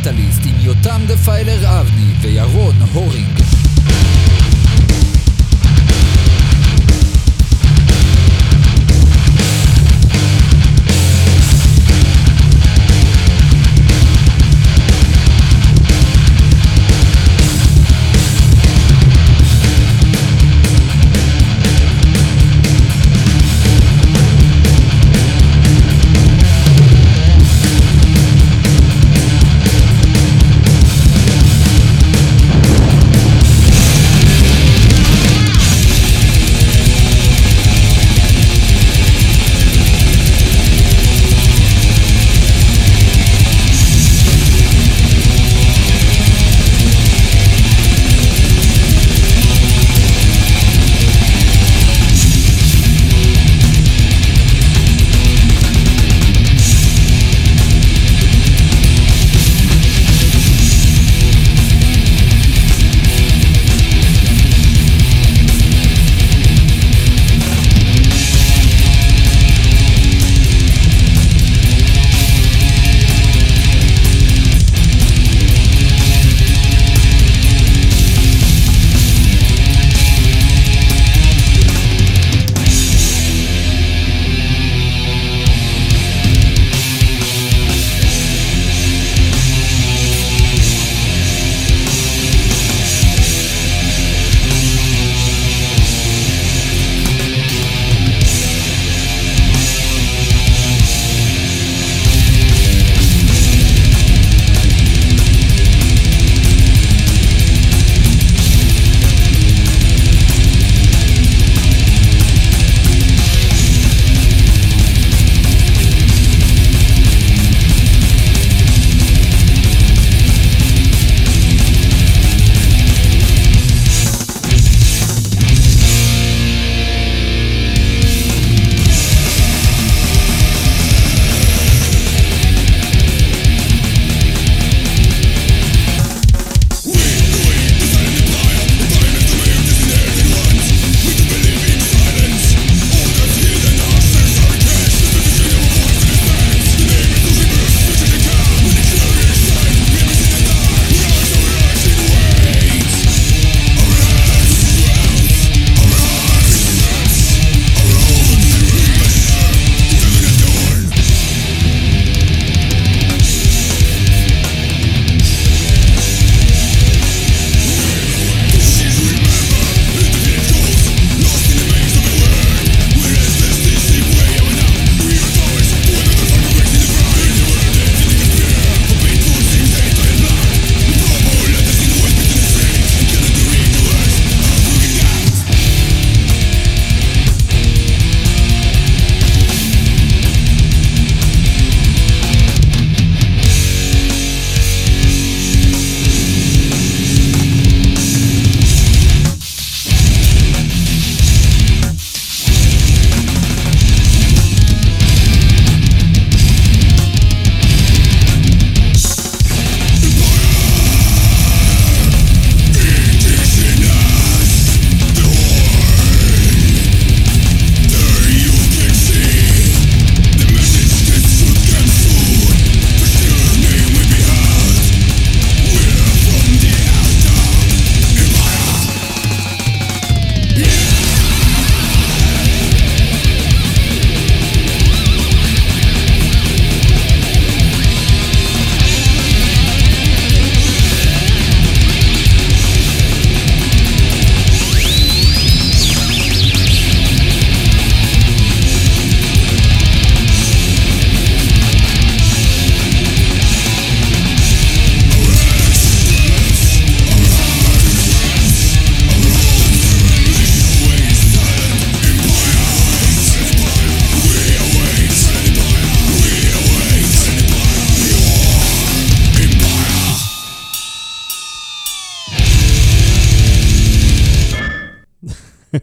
התוכנית של מגזין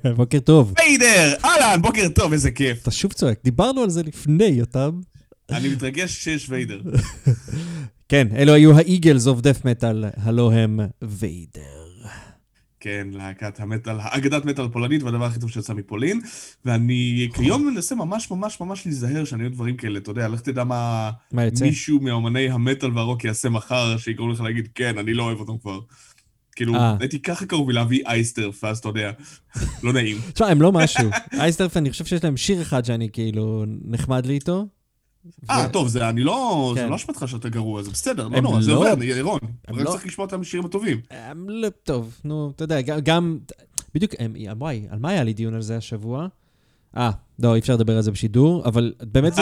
בוקר טוב. ויידר! אהלן, בוקר טוב, איזה כיף. אתה שוב צועק, דיברנו על זה לפני, יותם. אני מתרגש שיש ויידר. כן, אלו היו האיגלס אוף דף מטאל, הלו הם ויידר. כן, להקת המטאל, אגדת מטאל פולנית, והדבר הכי טוב שיצא מפולין. ואני כיום מנסה ממש ממש ממש להיזהר שאני אוהב דברים כאלה, אתה יודע, לך תדע מה מה יוצא? מישהו מאמני המטאל והרוק יעשה מחר, שיגרום לך להגיד, כן, אני לא אוהב אותם כבר. כאילו, אה. הייתי ככה קרוב מלהביא אייסטרף, ואז אתה יודע, לא נעים. תשמע, הם לא משהו. אייסטרף, אני חושב שיש להם שיר אחד שאני כאילו נחמד לי איתו. אה, טוב, זה אני לא, זה כן. לא אשמתך שאתה גרוע, זה בסדר, לא הם נורא, זה לא- עובד, ירון. הם רק לא- צריך לשמוע את השירים הטובים. אמ, לא, טוב, נו, אתה יודע, גם- בדיוק, אמ, וואי, על מה היה לי דיון על זה השבוע? אה, לא, אי אפשר לדבר על זה בשידור, אבל באמת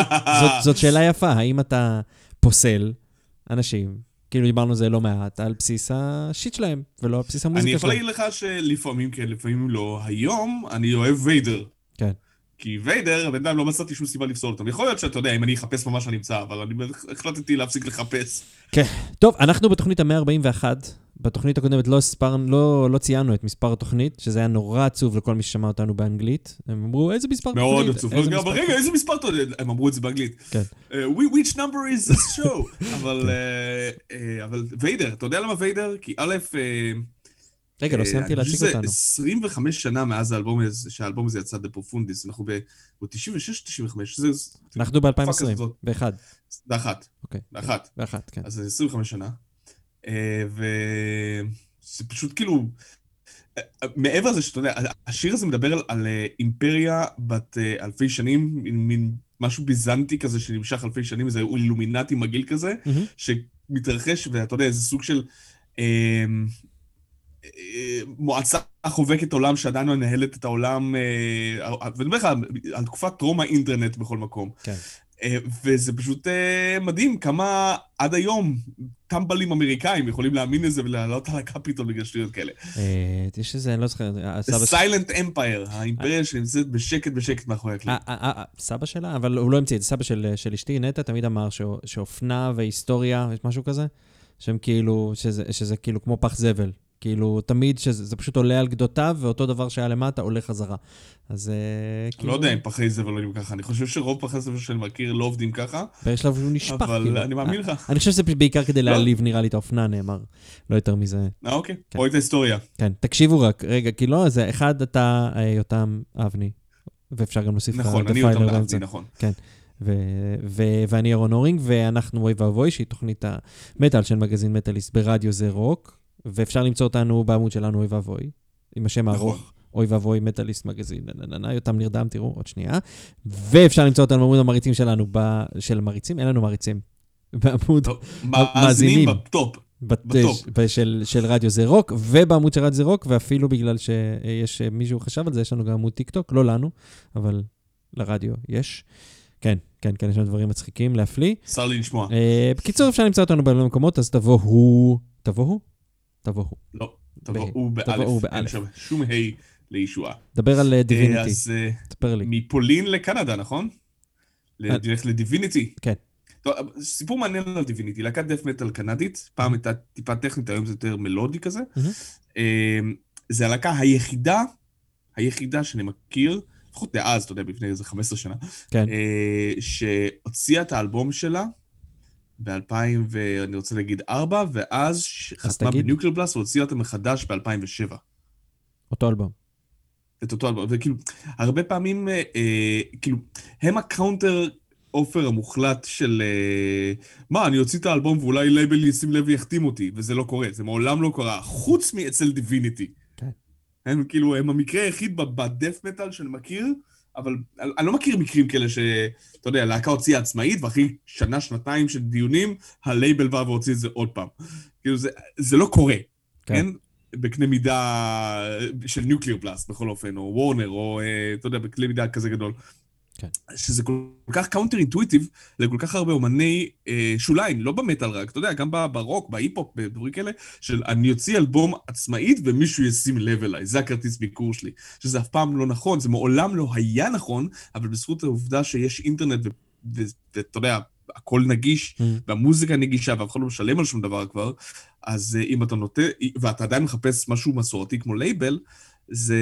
זאת שאלה יפה, האם אתה פוסל אנשים, כאילו דיברנו על זה לא מעט, על בסיס השיט שלהם, ולא על בסיס אני המוזיקה יכול שלהם. להגיד לך שלפעמים כן, לפעמים לא. היום אני אוהב ויידר. כן. כי ויידר, בינתיים לא מצאתי שום סיבה לפסול אותם. יכול להיות שאתה יודע, אם אני אחפש ממש אני אמצא, אבל אני החלטתי להפסיק לחפש. טוב, אנחנו בתוכנית ה-141, בתוכנית הקודמת לא, ספר, לא, לא ציינו את מספר התוכנית, שזה היה נורא עצוב לכל מי ששמע אותנו באנגלית. הם אמרו, איזה מספר תוכנית? מאוד עצוב. איזה רגע, מספר אבל רגע, איזה מספר יודע? הם אמרו את זה באנגלית. כן. "We- which number is this show? אבל אה, אה, אבל ויידר, אתה יודע למה ויידר? כי א', אה, רגע, לא אה, סיימתי אני חושב להציג אותנו. 25 שנה מאז האלבום הזה, שהאלבום הזה יצא De Profundis, אנחנו ב... הוא 96-95, זה... אנחנו ב-2020, הזאת. באחד. זה אחת, אוקיי. באחת. באחת, כן. אז זה 25 שנה. אה, וזה פשוט כאילו... אה, מעבר לזה שאתה יודע, השיר הזה מדבר על, על אה, אימפריה בת אלפי שנים, מין, משהו ביזנטי כזה שנמשך אלפי שנים, איזה אילומינטי מגעיל כזה, מהמם. שמתרחש, ואתה יודע, זה סוג של אה, אה, מועצה חובקת עולם שעדיין מנהלת את העולם, אה, ואני אומר לך, על תקופת טרום האינטרנט בכל מקום. כן. אה, וזה פשוט אה, מדהים כמה עד היום טמבלים אמריקאים יכולים להאמין לזה ולעלות על הקפיטול בגלל שטויות כאלה. אה, יש איזה, אני לא זוכר, The Silent Empire, האימפריה שנמצאת בשקט בשקט מאחורי אה, סבא שלה? אבל הוא לא המציא את זה. סבא של אשתי, נטע, תמיד אמר שאו- שאופנה והיסטוריה, יש משהו כזה? שהם כאילו, שזה כאילו כמו פח זבל. כאילו, תמיד שזה זה פשוט עולה על גדותיו, ואותו דבר שהיה למטה עולה חזרה. אז אה, כאילו... לא יודע אם פחי זבל עולים ככה, אני חושב שרוב פחי זבל שאני מכיר לא עובדים ככה, באיזשהו שלב הוא נשפך, אבל כאילו. אני מאמין לך. אני חושב שזה בעיקר כדי לא. להעליב, נראה לי, את האופנה, נאמר. לא יותר מזה. אה, אוקיי, כן. רואה את ההיסטוריה. כן, תקשיבו רק, רגע, כי לא, זה אחד, אתה אה, יותם אבני, ואפשר גם להוסיף לך נכון, אני בארצי, באמצע. נכון. ו- ו- ואני ירון הורינג, ואנחנו אוי ואבוי, שהיא תוכנית המטאל של מגזין מטאליסט ברדיו זה רוק, ואפשר למצוא אותנו בעמוד שלנו אוי ואבוי, עם השם. הארוך, אוי ואבוי מטאליסט מגזין, נה, נה, נה, נה, יותם נרדם, תראו, עוד שנייה. ואפשר למצוא אותנו בעמוד המריצים שלנו, ב- של מריצים, אין לנו מריצים. בעמוד מאזינים. ב top. ב top. של, של רדיו זה רוק, ובעמוד של רדיו זה רוק, ואפילו בגלל שיש אה, מישהו חשב על זה, יש לנו גם עמוד טיק טוק, לא לנו, אבל לרדיו יש. כן, כן, כן, יש לנו דברים מצחיקים להפליא. צר לי לשמוע. אה, בקיצור, אפשר למצוא אותנו בהרבה מקומות, אז תבואו, תבואו, תבואו. לא, תבואו באלף. אין. שם שום ה' לישועה. דבר על אה, Divinity, אז אה, תספר לי. מפולין לקנדה, נכון? אה. נלך לדיביניטי. כן. טוב, סיפור מעניין על דיביניטי, להקת דף מטאל קנדית, פעם הייתה טיפה טכנית, היום זה יותר מלודי כזה. אה, זה הלהקה היחידה, היחידה שאני מכיר, לפחות דאז, אתה יודע, לפני איזה 15 שנה, כן. אה, שהוציאה את האלבום שלה ב-2000, ואני רוצה להגיד 4, ואז חתמה. בניוקלר בלאסט והוציאה אותה מחדש ב-2007. אותו אלבום. את אותו אלבום, וכאילו, הרבה פעמים, אה, אה, כאילו, הם ה counter offer המוחלט של, אה, מה, אני אוציא את האלבום ואולי לייבל ישים לב ויחתים אותי, וזה לא קורה, זה מעולם לא קרה, חוץ מאצל Divinity. כן. הם כאילו, הם המקרה היחיד ב death metal שאני מכיר, אבל אני לא מכיר מקרים כאלה שאתה יודע, להקה הוציאה עצמאית, ואחרי שנה, שנתיים של דיונים, הלייבל בא והוציא את זה עוד פעם. כאילו, זה, זה לא קורה, כן. כן? בקנה מידה של Nuclear Blast, בכל אופן, או Warner, או, אה, אתה יודע, בקנה מידה כזה גדול. כן. שזה כל כך counter intuitive לכל כך הרבה אומני אה, שוליים, לא במטאל רק, אתה יודע, גם ברוק, בהיפ-הופ, בדברים כאלה, של אני אוציא אלבום עצמאית ומישהו ישים לב אליי, זה הכרטיס ביקור שלי. שזה אף פעם לא נכון, זה מעולם לא היה נכון, אבל בזכות העובדה שיש אינטרנט, ואתה יודע, הכל נגיש, Mm. והמוזיקה נגישה, ואף אחד לא משלם על שום דבר כבר, אז אה, אם אתה נוטה, ואתה עדיין מחפש משהו מסורתי כמו לייבל, זה...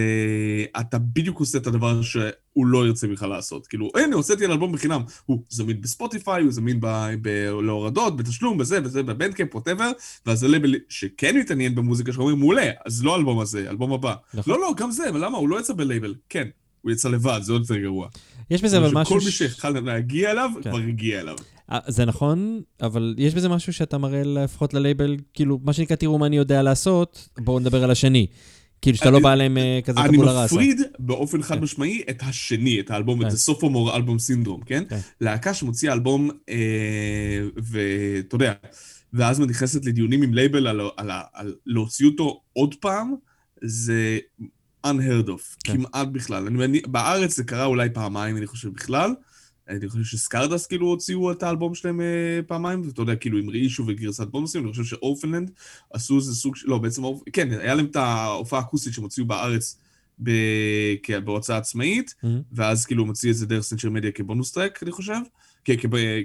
אתה בדיוק עושה את הדבר שהוא לא ירצה בכלל לעשות. כאילו, הנה, הוצאתי על אלבום בחינם. הוא זמין ב Spotify, הוא זמין ב... ב... להורדות, בתשלום, בזה, בזה, ב Bandcamp, whatever, ואז הלייבל שכן מתעניין במוזיקה שאומרים, מעולה, אז לא האלבום הזה, אלבום הבא. נכון. לא, לא, גם זה, למה? הוא לא יצא בלייבל. כן, הוא יצא לבד, זה עוד יותר גרוע. יש בזה אבל משהו... כל מי שיכל להגיע אליו, כן. כבר הגיע אליו. אה, זה נכון, אבל יש בזה משהו שאתה מראה לפחות ללייבל, כאילו, מה שנקרא, תראו מה אני יודע לעשות, בואו נדבר על השני. כאילו, שאתה לא אני- בא עליהם אה, כזה אני טבולה ראסה. מפריד באופן חד משמעי את השני, את האלבום, כן. את ה sophomore album syndrome, כן? כן. להקה שמוציאה אלבום, אה, ואתה יודע, ואז נכנסת לדיונים עם לייבל על, להוציא אותו עוד פעם, זה unheard of, כן. כמעט בכלל. אני, אני, בארץ זה קרה אולי פעמיים, אני חושב, בכלל. אני חושב שסקרדס כאילו הוציאו את האלבום שלהם אה, פעמיים, ואתה יודע, כאילו עם רישו וגרסת בונוסים, אני חושב שאורפנלנד עשו איזה סוג של... לא, בעצם, אורפ... כן, היה להם את ההופעה האקוסטית שהם הוציאו בארץ ב... בהוצאה עצמאית, מהמם. ואז כאילו הוא מוציא את זה דרך סנצ'ר מדיה כבונוס טרק, אני חושב,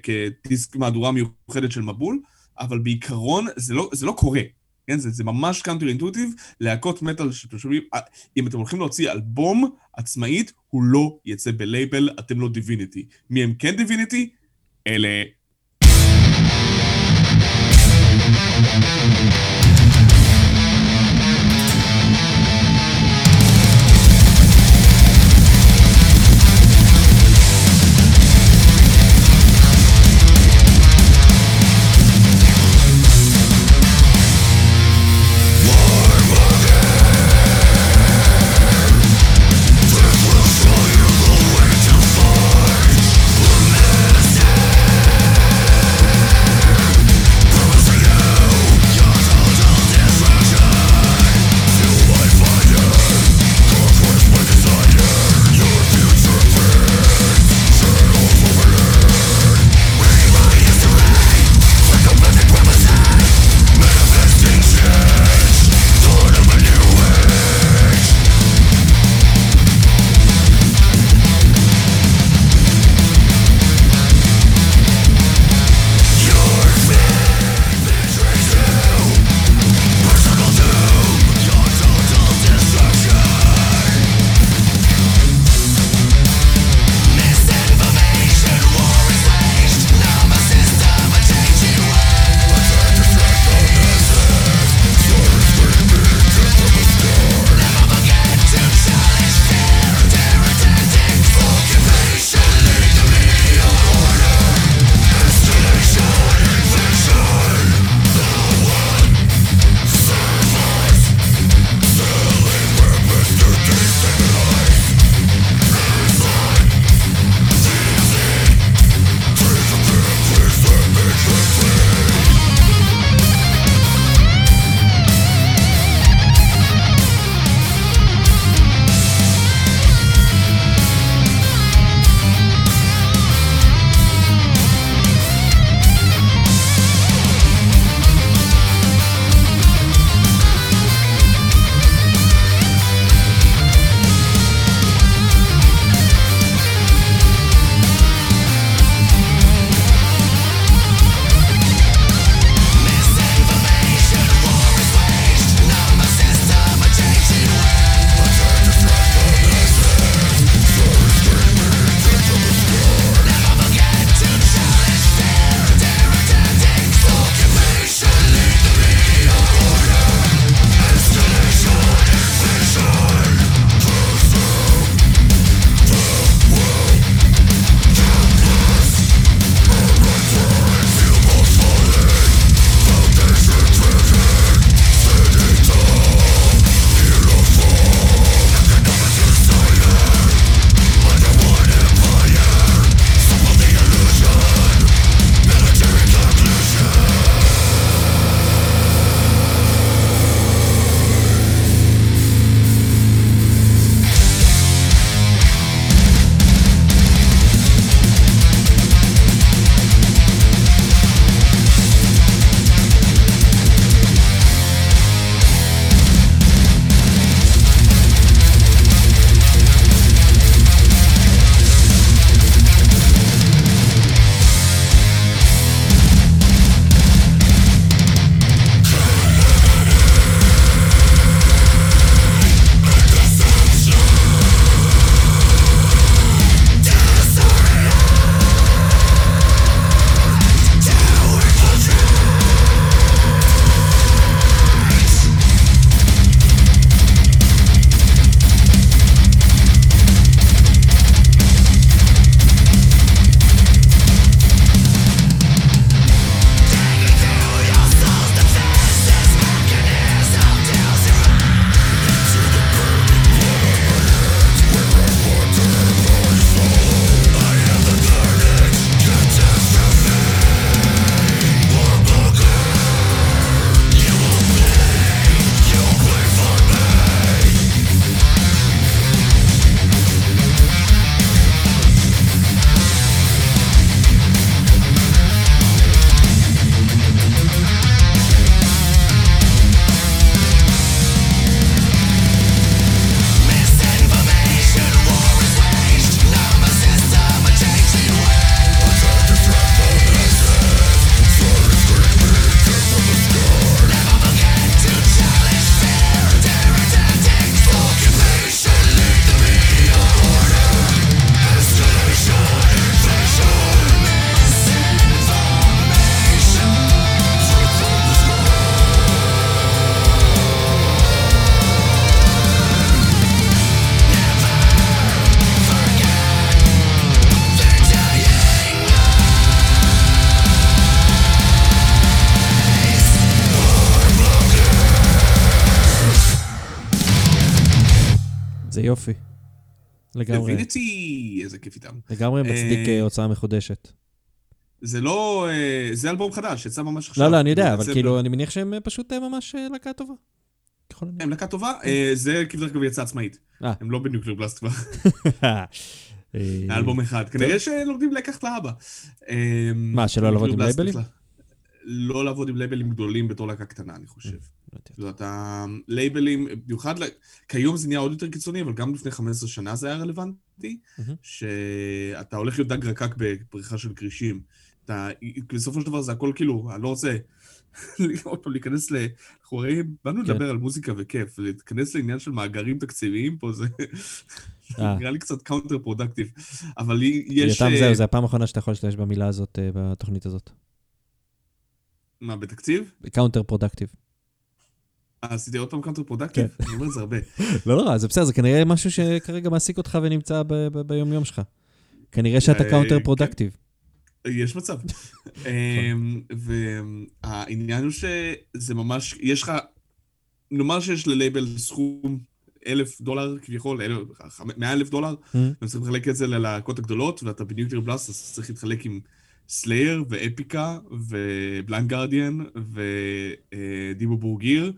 כדיסק מהדורה מיוחדת של מבול, אבל בעיקרון זה לא, זה לא קורה. כן, זה, זה ממש counter intuitive, להקות מטאל שאתם שומעים, אה, אם אתם הולכים להוציא אלבום עצמאית, הוא לא יצא בלייבל, אתם לא Divinity. מי הם כן Divinity? אלה לגמרי, Divinity, איזה כיף איתם. לגמרי מצדיק אה, אה, הוצאה מחודשת. זה לא... אה, זה אלבום חדש, יצא ממש עכשיו. לא, לא, אני יודע, אבל. כאילו, אני מניח שהם פשוט ממש להקה טובה. הם להקה טובה, אה, זה כבדרך כלל יצא עצמאית. הם לא ב Nuclear Blast כבר, אלבום אחד. כנראה שלומדים לקחת לאבא. מה, שלא לעבוד עם לייבלים? לא לעבוד עם לייבלים גדולים בתור להקה קטנה, אני חושב. לא יודעת. כאילו, אתה... לייבלים, במיוחד, כיום זה נהיה עוד יותר קיצוני, אבל גם לפני 15 שנה זה היה רלוונטי. שאתה הולך להיות דג רקק בבריכה של כרישים. אתה, בסופו של דבר זה הכל כאילו, אני לא רוצה עוד פעם להיכנס ל... אנחנו הרי באנו כן. לדבר על מוזיקה וכיף, להיכנס לעניין של מאגרים תקציביים פה זה אה. נראה לי קצת counter productive. אבל יש... אה, זהו, זה הפעם האחרונה שאתה יכול להשתמש במילה הזאת אה, בתוכנית הזאת. מה, בתקציב? counter productive. אה, עשיתי עוד פעם counter productive? כן. אני אומר את זה הרבה. לא נורא, זה בסדר, זה כנראה משהו שכרגע מעסיק אותך ונמצא ב- ב- ביום-יום שלך. כנראה שאתה אה, counter כן. productive. יש מצב. אמ, והעניין הוא שזה ממש, יש לך, נאמר שיש ללייבל סכום אלף דולר כביכול, מאה אלף דולר, Mm. והם צריכים לחלק את זה ללהקות הגדולות, ואתה ב Nuclear Blast, אז צריך להתחלק עם Slayer ו Epica ו Blind Guardian ו Dimmu Borgir,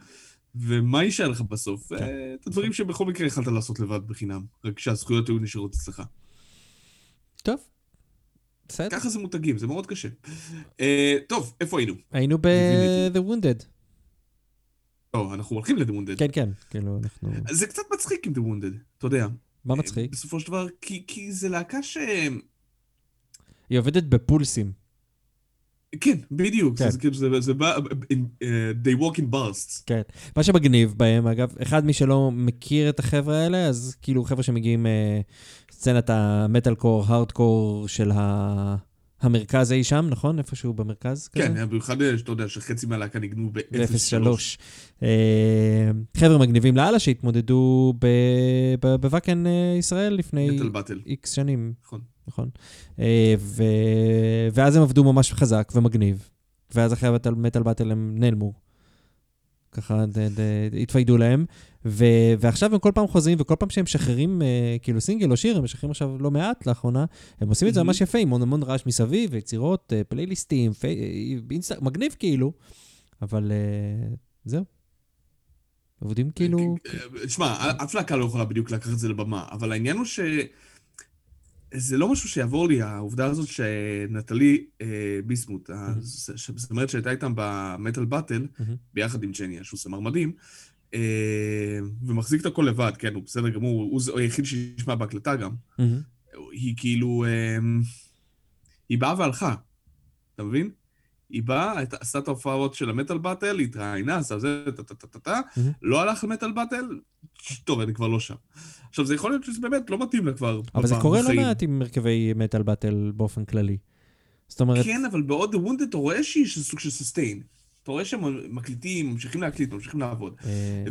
ומה יישאר לך בסוף? כן. אה, את הדברים שבכל מקרה יכלת לעשות לבד בחינם, רק שהזכויות היו נשארות אצלך. טוב, בסדר. ככה זה מותגים, זה מאוד קשה. אה, טוב, איפה היינו? היינו ב-The Wounded. לא, אנחנו הולכים ל-The Wounded. כן, כן, כאילו, אנחנו... זה קצת מצחיק עם The Wounded, אתה יודע. מה מצחיק? בסופו של דבר, כי, כי זה להקה ש... היא עובדת בפולסים. כן, בדיוק. כן. זה, זה כאילו, זה, זה בא... in- אה, they walk in bursts. כן. מה שמגניב בהם, אגב, אחד מי שלא מכיר את החבר'ה האלה, אז כאילו חבר'ה שמגיעים אה, סצנת המטאל קור, הארד קור של ה... המרכז אי שם, נכון? איפשהו במרכז כזה? כן, במיוחד אה, שאתה יודע שחצי מהלהקה ניגנו ב-0.3. ב-03. חבר'ה מגניבים לאללה שהתמודדו בוואקן אה, ישראל לפני מטל באטל, איקס שנים, נכון. נכון? אה, ואז הם עבדו ממש חזק ומגניב, ואז אחרי המטל מטל באטל הם נעלמו. ככה ד- ד- התפיידו להם, ו- ועכשיו הם כל פעם חוזרים, וכל פעם שהם משחררים אה, כאילו סינגל או שיר, הם משחררים עכשיו לא מעט לאחרונה, הם עושים את זה. ממש יפה, עם המון המון רעש מסביב, ויצירות, אה, פלייליסטים, פי- אה, אינסטה, מגניב כאילו, אבל אה, זהו. עובדים כאילו... אה, תשמע, אף להקה לא יכולה בדיוק לקחת את זה לבמה, אבל העניין הוא ש... זה לא משהו שיעבור לי, העובדה הזאת שנטלי אה, ביסמוט, ש- זאת אומרת שהייתה איתם במטל באטל, מהמם. ביחד עם ג'ניה, שהוא סמר מדהים, אה, ומחזיק את הכל לבד, כן, הוא בסדר גמור, הוא הוא היחיד שישמע בהקלטה גם. מהמם. היא כאילו, אה, היא באה והלכה, אתה מבין? היא באה, עשתה את ההופעות של המטאל באטל, התראיינה, עשה זה, טה-טה-טה-טה. לא הלך למטאל באטל, טוב, אני כבר לא שם. עכשיו, זה יכול להיות שזה באמת לא מתאים לה כבר. אבל זה. קורה לא מעט עם הרכבי מטאל באטל באופן כללי. זאת אומרת, כן, אבל בעוד The Wounded אתה רואה שהיא סוג של סוסטיין. אתה רואה שהם מקליטים, ממשיכים להקליט, ממשיכים לעבוד. אה,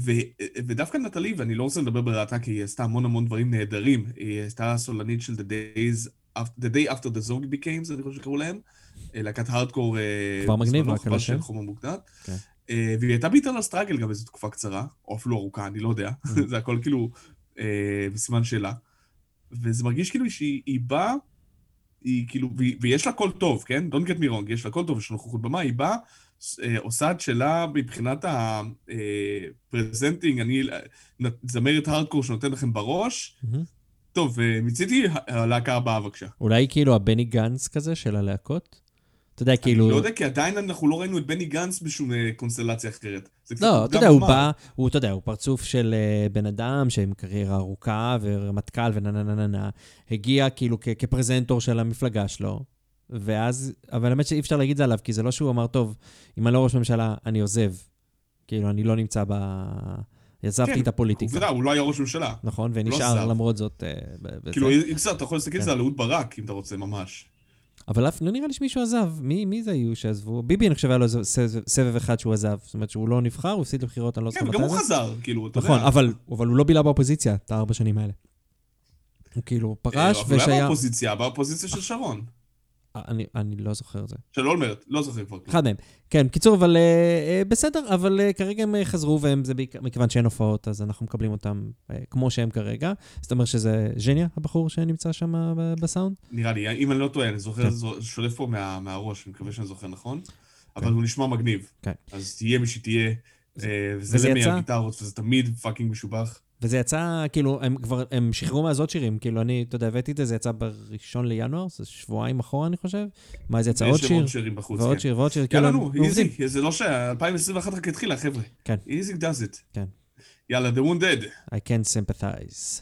ודווקא נטלי, ואני לא רוצה לדבר ברעתה, כי היא עשתה המון המון דברים נהדרים. היא עשתה הסולנית של The Days, After- The Day After the Zombie Became, אני חושב שקראו להם. אה, להקת הארדקור. אה, כבר מגניב, רק על השם. חומר מוקדש. כן. אה, והיא הייתה ב Eternal Struggle גם איזו תקופה קצרה, או אפילו ארוכה, אני לא יודע. Mm. זה הכל כאילו בסימן שאלה. וזה מרגיש כאילו שהיא היא באה, היא כאילו, ויש לה קול טוב, כן? Don't get me wrong, יש לה קול טוב, יש נוכחות במה, היא באה, אה, עושה את שלה מבחינת ה presenting, אני זמרת הארדקור שנותן לכם בראש. מהמם. טוב, מצידי הלהקה הבאה בבקשה. אולי כאילו הבני גנץ כזה של הלהקות? אתה יודע, אני כאילו... לא יודע, כי עדיין אנחנו לא ראינו את בני גנץ בשום אה, קונסטלציה אחרת. לא, אתה יודע, הוא. בא, הוא, אתה יודע, הוא פרצוף של אה, בן אדם שעם קריירה ארוכה ורמטכ"ל ונה נה נה נה הגיע כאילו כפרזנטור של המפלגה שלו, ואז, אבל האמת שאי אפשר להגיד את זה עליו, כי זה לא שהוא אמר, טוב, אם אני לא ראש ממשלה, אני עוזב. כאילו, אני לא נמצא ב... עזבתי כן, את הפוליטיקה, עובדה, הוא לא היה ראש ממשלה. נכון? לא ונשאר. למרות זאת... אה. כאילו, אם קצת, אתה יכול להסתכל על זה. על אהוד ברק, אם אתה רוצה, ממש. אבל אף, לא נראה לי שמישהו עזב. מי, מי זה היו שעזבו? ביבי, אני חושב, היה לו סבב, אחד שהוא עזב. זאת אומרת שהוא לא נבחר, הוא הפסיד לבחירות, אני לא זוכר כן, מתי וגם זה. הוא חזר, כאילו, אתה יודע. נכון, אבל, אבל הוא לא בילה באופוזיציה את הארבע שנים האלה. הוא כאילו אה, פרש אבל הוא היה ושהיה... באופוזיציה, באופוזיציה של שרון. אני, אני לא זוכר את זה. של אולמרט, לא זוכר כבר. אחד מהם. כן, קיצור, אבל אה, בסדר, אבל אה, כרגע הם חזרו, והם זה בעיקר, מכיוון שאין הופעות, אז אנחנו מקבלים אותם אה, כמו שהם כרגע. זאת אומרת שזה ז'ניה, הבחור שנמצא שם ב- בסאונד? נראה לי, אם אני לא טועה, אני זוכר, כן. זו- שולף פה מה- מהראש, אני מקווה שאני זוכר נכון, אבל הוא נשמע מגניב. כן. אז תהיה מי שתהיה, וזה יצא? מהגיטרות, וזה תמיד fucking משובח. וזה יצא, כאילו, הם כבר, הם שחררו עוד שירים, כאילו, אני, אתה יודע, הבאתי את זה, זה יצא בראשון לינואר, זה שבועיים אחורה, אני חושב. מה, זה יצא עוד יש שיר? עוד שירים בחוץ, ועוד כן. שיר ועוד שיר, יאללה, כאילו, נו, הם עובדים. איזי, זה לא ש... 2021 רק התחילה, חבר'ה. כן. איזי does it. כן. יאללה, The Wounded. I can sympathize.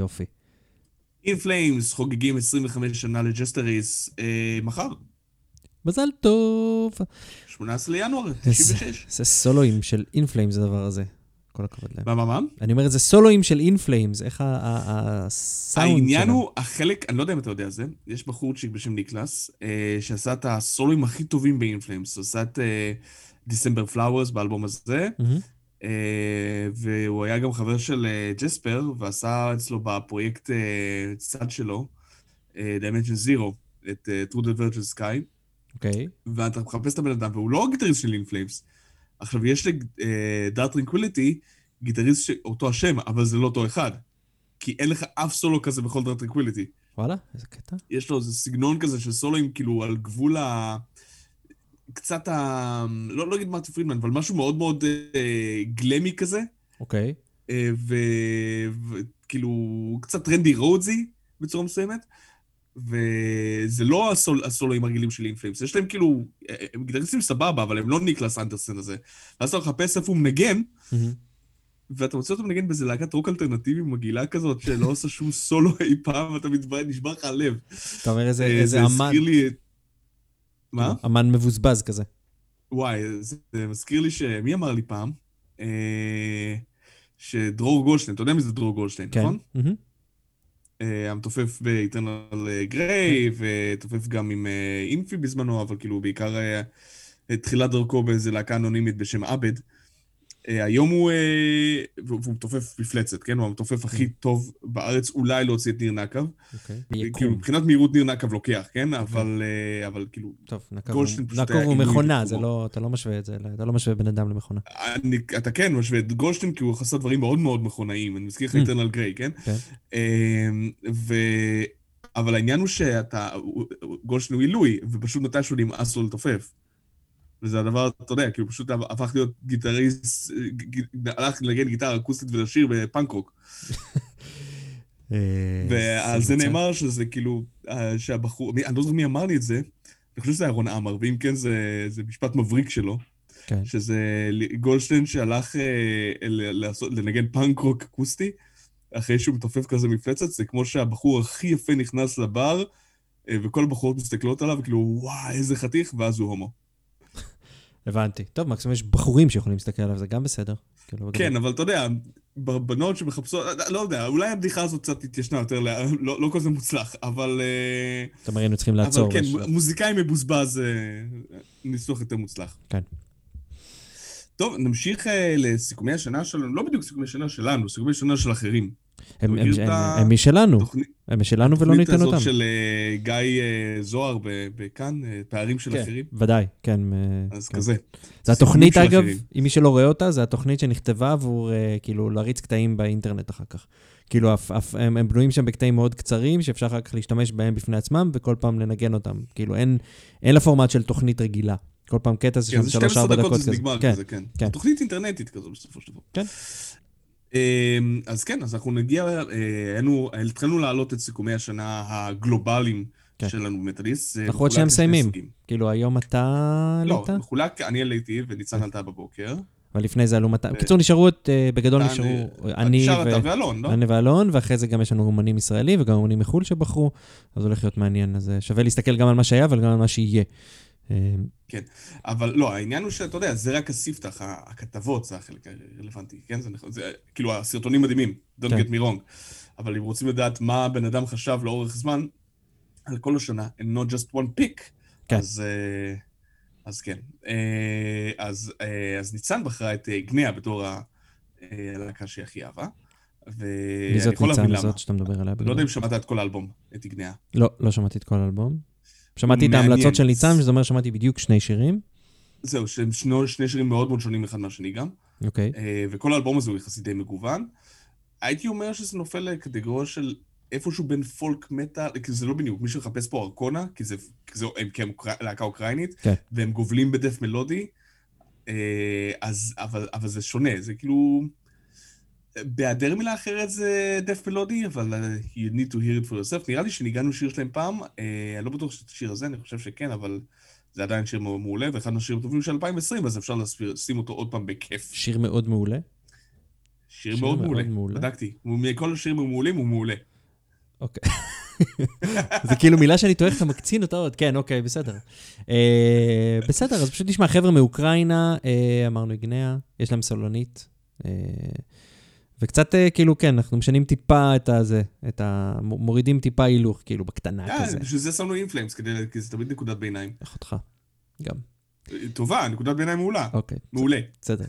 יופי. In Flames חוגגים 25 שנה ל Jester Race אה, מחר, מזל טוב. 18 לינואר, איזה- 96. זה סולואים של In Flames הדבר הזה. כל הכבוד להם. מה, מה, מה? אני אומר, זה סולואים של In Flames, איך הסאונד העניין שלהם. הוא, החלק, אני לא יודע אם אתה יודע זה, יש בחורצ'יק בשם ניקלס, אה, שעשה את הסולואים הכי טובים ב In Flames, הוא עשה את December Flowers באלבום הזה, מהמם. אה, והוא היה גם חבר של אה, ג'ספר, ועשה אצלו בפרויקט אה, צד שלו, Dimension Zero, את Through Virgin Sky, אוקיי. ואתה מחפש את הבן אדם, והוא לא גיטריסט של In Flames. עכשיו, יש ל Dark Tranquillity גיטריסט שאותו השם, אבל זה לא אותו אחד. כי אין לך אף סולו כזה בכל Dark Tranquillity. וואלה, איזה קטע. יש לו איזה סגנון כזה של סולואים, כאילו, על גבול ה... קצת ה... לא, לא אגיד מרטי פרידמן, אבל משהו מאוד מאוד אה, גלמי כזה, אוקיי. אה, וכאילו, קצת רנדי רודסי בצורה מסוימת, וזה לא הסול, הסולואים הרגילים של In Flames, יש להם כאילו, אה, הם גיטריסטים סבבה, אבל הם לא ניקלס אנדרסן הזה. ואז אתה מחפש איפה הוא מנגן. ואתה מוצא אותו מנגן באיזה להקת רוק אלטרנטיבי מגעילה כזאת, שלא עושה שום סולו אי פעם, ואתה נשבר לך הלב. אתה אומר איזה אה, איזה זה אמן, הזכיר לי את... מה? אמן מבוזבז כזה. וואי, זה, זה מזכיר לי ש... מי אמר לי פעם? אה, שדרור גולדשטיין, אתה יודע מי זה דרור גולדשטיין, כן. נכון? אה, המתופף באיטרנל גריי, ותופף גם עם אה, אינפי בזמנו, אבל כאילו בעיקר אה, תחילת דרכו באיזה להקה אנונימית בשם עבד. אה, היום הוא, אה, והוא מתופף מפלצת, כן? הוא המתופף הכי טוב בארץ, אולי להוציא את ניר נקב. אוקיי. כאילו. מבחינת מהירות ניר נקב לוקח, כן? אבל, אה, אבל כאילו, טוב, נקב הוא- מכונה, זה. לא, אתה לא משווה את זה, אתה לא משווה בן אדם למכונה. אני, אתה כן משווה את גולדשטיין, כי הוא עשה דברים מאוד מאוד מכונאיים. אני מזכיר לך Mm. Eternal Gray, כן? כן. אמ, ו... אבל העניין הוא שאתה, גולדשטיין הוא עילוי, ופשוט מתישהו נמאס לו לתופף. וזה הדבר, אתה יודע, כאילו פשוט הפך להיות גיטריסט, ג- ג- הלך לנגן גיטרה אקוסטית ולשיר בפאנק רוק. אה, ועל זה. נאמר שזה כאילו, אה, שהבחור, אני לא זוכר מי אמר לי את זה, אני חושב שזה היה רון עמר, ואם כן זה, זה משפט מבריק שלו, כן. שזה גולדשטיין שהלך אה, לעשות, לנגן פאנק רוק אקוסטי, אחרי שהוא מתופף כזה מפלצת, זה כמו שהבחור הכי יפה נכנס לבר, אה, וכל הבחורות מסתכלות עליו, וכאילו, וואי, איזה חתיך, ואז הוא הומו. הבנתי. טוב, מקסימום יש בחורים שיכולים להסתכל עליו, זה גם בסדר. כאילו, כן, אבל אתה יודע, בנות שמחפשות, לא יודע, אולי הבדיחה הזאת קצת התיישנה יותר, לא, לא, לא כזה מוצלח, אבל... אה, אתה אומר, היינו צריכים לעצור. אבל כן. מוזיקאי מבוזבז, אה, ניסוח יותר מוצלח. כן. טוב, נמשיך אה, לסיכומי השנה שלנו, לא בדיוק סיכומי השנה שלנו, סיכומי השנה של אחרים. הם- הם- הם- הם משלנו, הם משלנו ולא התוכנית ניתן הזאת אותם. של אה, גיא אה, זוהר בכאן, פערים של כן, אחרים, ודאי, כן. אז כן. כזה. זה התוכנית, אגב. אם מי שלא רואה אותה, זה התוכנית שנכתבה עבור, כאילו, להריץ קטעים באינטרנט אחר כך. כאילו, הם הם בנויים שם בקטעים מאוד קצרים, שאפשר אחר כך להשתמש בהם בפני עצמם, וכל פעם לנגן אותם. כאילו, אין אין לה פורמט של תוכנית רגילה. כל פעם קטע זה כן, זה 3-4 12 דקות דקות זה כזה. נגמר כן, כזה, כן. כן. תוכנית אינטרנטית כזו בסופו של דבר. כן. אמ, אז כן, אז אנחנו נגיע, אה, היינו, התחלנו להעלות את סיכומי השנה הגלובליים כן. שלנו במטאליסט. זה אנחנו עוד לשני מסיימים. כאילו, היום אתה לא, עלית, מחולק, אני עליתי וניצן עלתה בבוקר. אבל לפני זה עלו 200. ו- בקיצור, נשארו, את, אה, בגדול נשארו אני ואלון, לא? אני ואלון, ואחרי זה גם יש לנו אומנים ישראלים וגם אומנים מחו"ל שבחרו, אז הולך להיות מעניין. אז אה, שווה להסתכל גם על מה שהיה, אבל גם על מה שיהיה. אה, אבל לא, העניין הוא שאתה יודע, זה רק הספתח, הכתבות זה החלק הרלוונטי, כן? זה נכון, זה, כאילו, הסרטונים מדהימים, don't כן. get me wrong. אבל אם רוצים לדעת מה הבן אדם חשב לאורך זמן, על כל השנה, and not just one pick, כן. אז, אה, אז כן. אה, אז, אה, אז ניצן בחרה את גניה בתור הלהקה שהיא הכי אהבה. מי ואני זאת יכול להבין ניצן למה. הזאת שאתה מדבר עליה? לא יודע אם שמעת את כל האלבום, את גניה. לא, לא שמעתי את כל האלבום. שמעתי את מעניין. ההמלצות של ניצן, שזה אומר שמעתי בדיוק שני שירים. זהו, שהם שני, שני שירים מאוד מאוד שונים אחד מהשני גם. אוקיי. אה, וכל האלבום הזה הוא יחסית די מגוון. הייתי אומר שזה נופל לקטגוריה של איפשהו בין פולק מטאל, כי זה לא בדיוק, מי שמחפש פה ארקונה, כי זה, כי זה הם, כי הם אוקרא- להקה אוקראינית, כן. והם גובלים בדף מלודי, אה, אז, אבל, אבל זה שונה, זה כאילו... בהיעדר מילה אחרת זה דף מלודי, אבל אה, you need to hear it for yourself. נראה לי שניגענו שיר שלהם פעם, אה, אני לא בטוח שזה השיר הזה, אני חושב שכן, אבל זה עדיין שיר מעולה, ואחד מהשירים הטובים של 2020, אז אפשר לשים אותו עוד פעם בכיף. שיר מאוד מעולה. שיר שיר מאוד מאוד מעולה. מעולה. בדקתי. מכל השירים המעולים הוא מעולה. אוקיי. זה כאילו מילה שאני טועה אתה מקצין אותה עוד. כן, אוקיי, בסדר. אה, בסדר, אז פשוט נשמע חבר'ה מאוקראינה, אמרנו איגניה, יש להם סולונית. וקצת אה, כאילו, כן, אנחנו משנים טיפה את הזה, את ה... מורידים טיפה הילוך, כאילו, בקטנה כזה. אה, בשביל זה שמנו אינפלאמס, כדי- כי זה תמיד נקודת ביניים. אחותך. גם. אה, טובה, נקודת ביניים מעולה. אוקיי, מעולה. בסדר.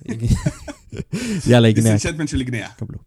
יאללה, איגניה, דיסנצ'נטמנט של איגניה. קבלו.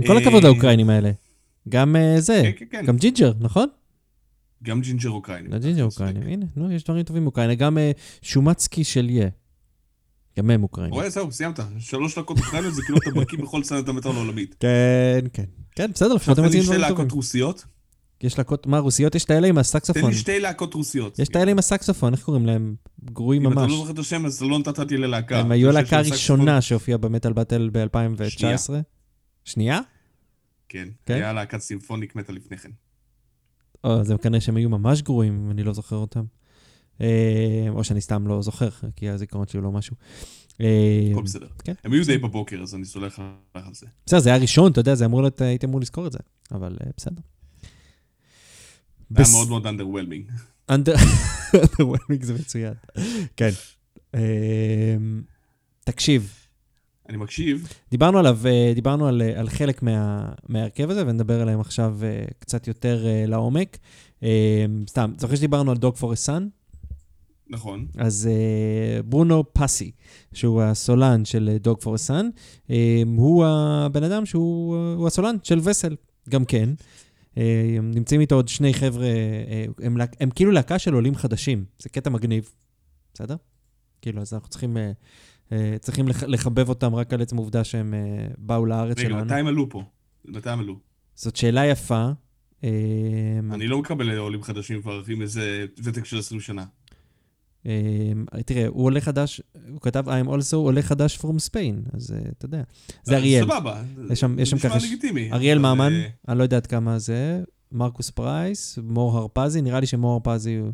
כן, כל אה, הכבוד לאוקראינים האלה. גם אה, זה, כן, כן, כן. גם ג'ינג'ר, נכון? גם ג'ינג'ר אוקראיני. לא ג'ינג'ר אוקראינים, הנה, נו, יש דברים טובים אוקראינים. גם אה, שומצקי של יה. גם הם אוקראינים. רואה, זהו, סיימת. שלוש דקות אוקראיניות זה כאילו אתה בקיא בכל סצנת המטר העולמית. כן, כן. כן, בסדר, לפחות תן הם מציעים שתי דברים טובים. להקות רוסיות. יש להקות, מה, רוסיות? יש את האלה עם תן הסקסופון. לי שתי להקות רוסיות. יש את האלה עם הסקסופון, איך קוראים להם? גרועים אם אתה ממש. לא זוכר את השם, אז לא נתת לי ללהקה. הם היו הלהקה הראשונה שהופיעה במטאל באטל ב-2019. שנייה. כן, כן? היה להקת סימפוניק מטה לפני כן. או, זה כנראה שהם היו ממש גרועים, אם אני לא זוכר אותם. אה, או שאני סתם לא זוכר, כי הזיכרון שלי הוא לא משהו. אה, הכל בסדר. כן. הם היו די בבוקר, אז אני סולח לך על זה. בסדר, זה היה ראשון, אתה יודע, זה אמור להיות, הייתי אמור לזכור את זה, אבל אה, בסדר. היה מאוד מאוד underwhelming. under- underwhelming זה מצוין. כן. אה, תקשיב, אני מקשיב, דיברנו עליו, אה, דיברנו על, אה, על חלק מה, מההרכב הזה, ונדבר עליהם עכשיו אה, קצת יותר לעומק. סתם, זוכר שדיברנו על דוג פור סאן? נכון. אז ברונו פאסי, שהוא הסולן של דוג פור סאן, הוא הבן אדם שהוא הוא הסולן של וסל, גם כן. אה, נמצאים איתו עוד שני חבר'ה, אה, הם, הם כאילו להקה של עולים חדשים, זה קטע מגניב, בסדר? כאילו, אז אנחנו צריכים, צריכים לח- לחבב אותם רק על עצם העובדה שהם אה, באו לארץ רגע, שלנו. מתי הם עלו פה? מתי הם עלו? זאת שאלה יפה. אה, אני לא מקבל עולים חדשים כבר עם איזה ותק של 20 שנה. אה, תראה, הוא עולה חדש, הוא כתב I'm also עולה חדש from Spain, אז אה, אתה יודע. זה אה, אריאל. סבבה. יש שם- ככה נשמע לגיטימי. אריאל ממן, אה, אני לא יודע עד כמה זה, מרקוס פרייס, מור הרפזי, נראה לי שמור הרפזי הוא-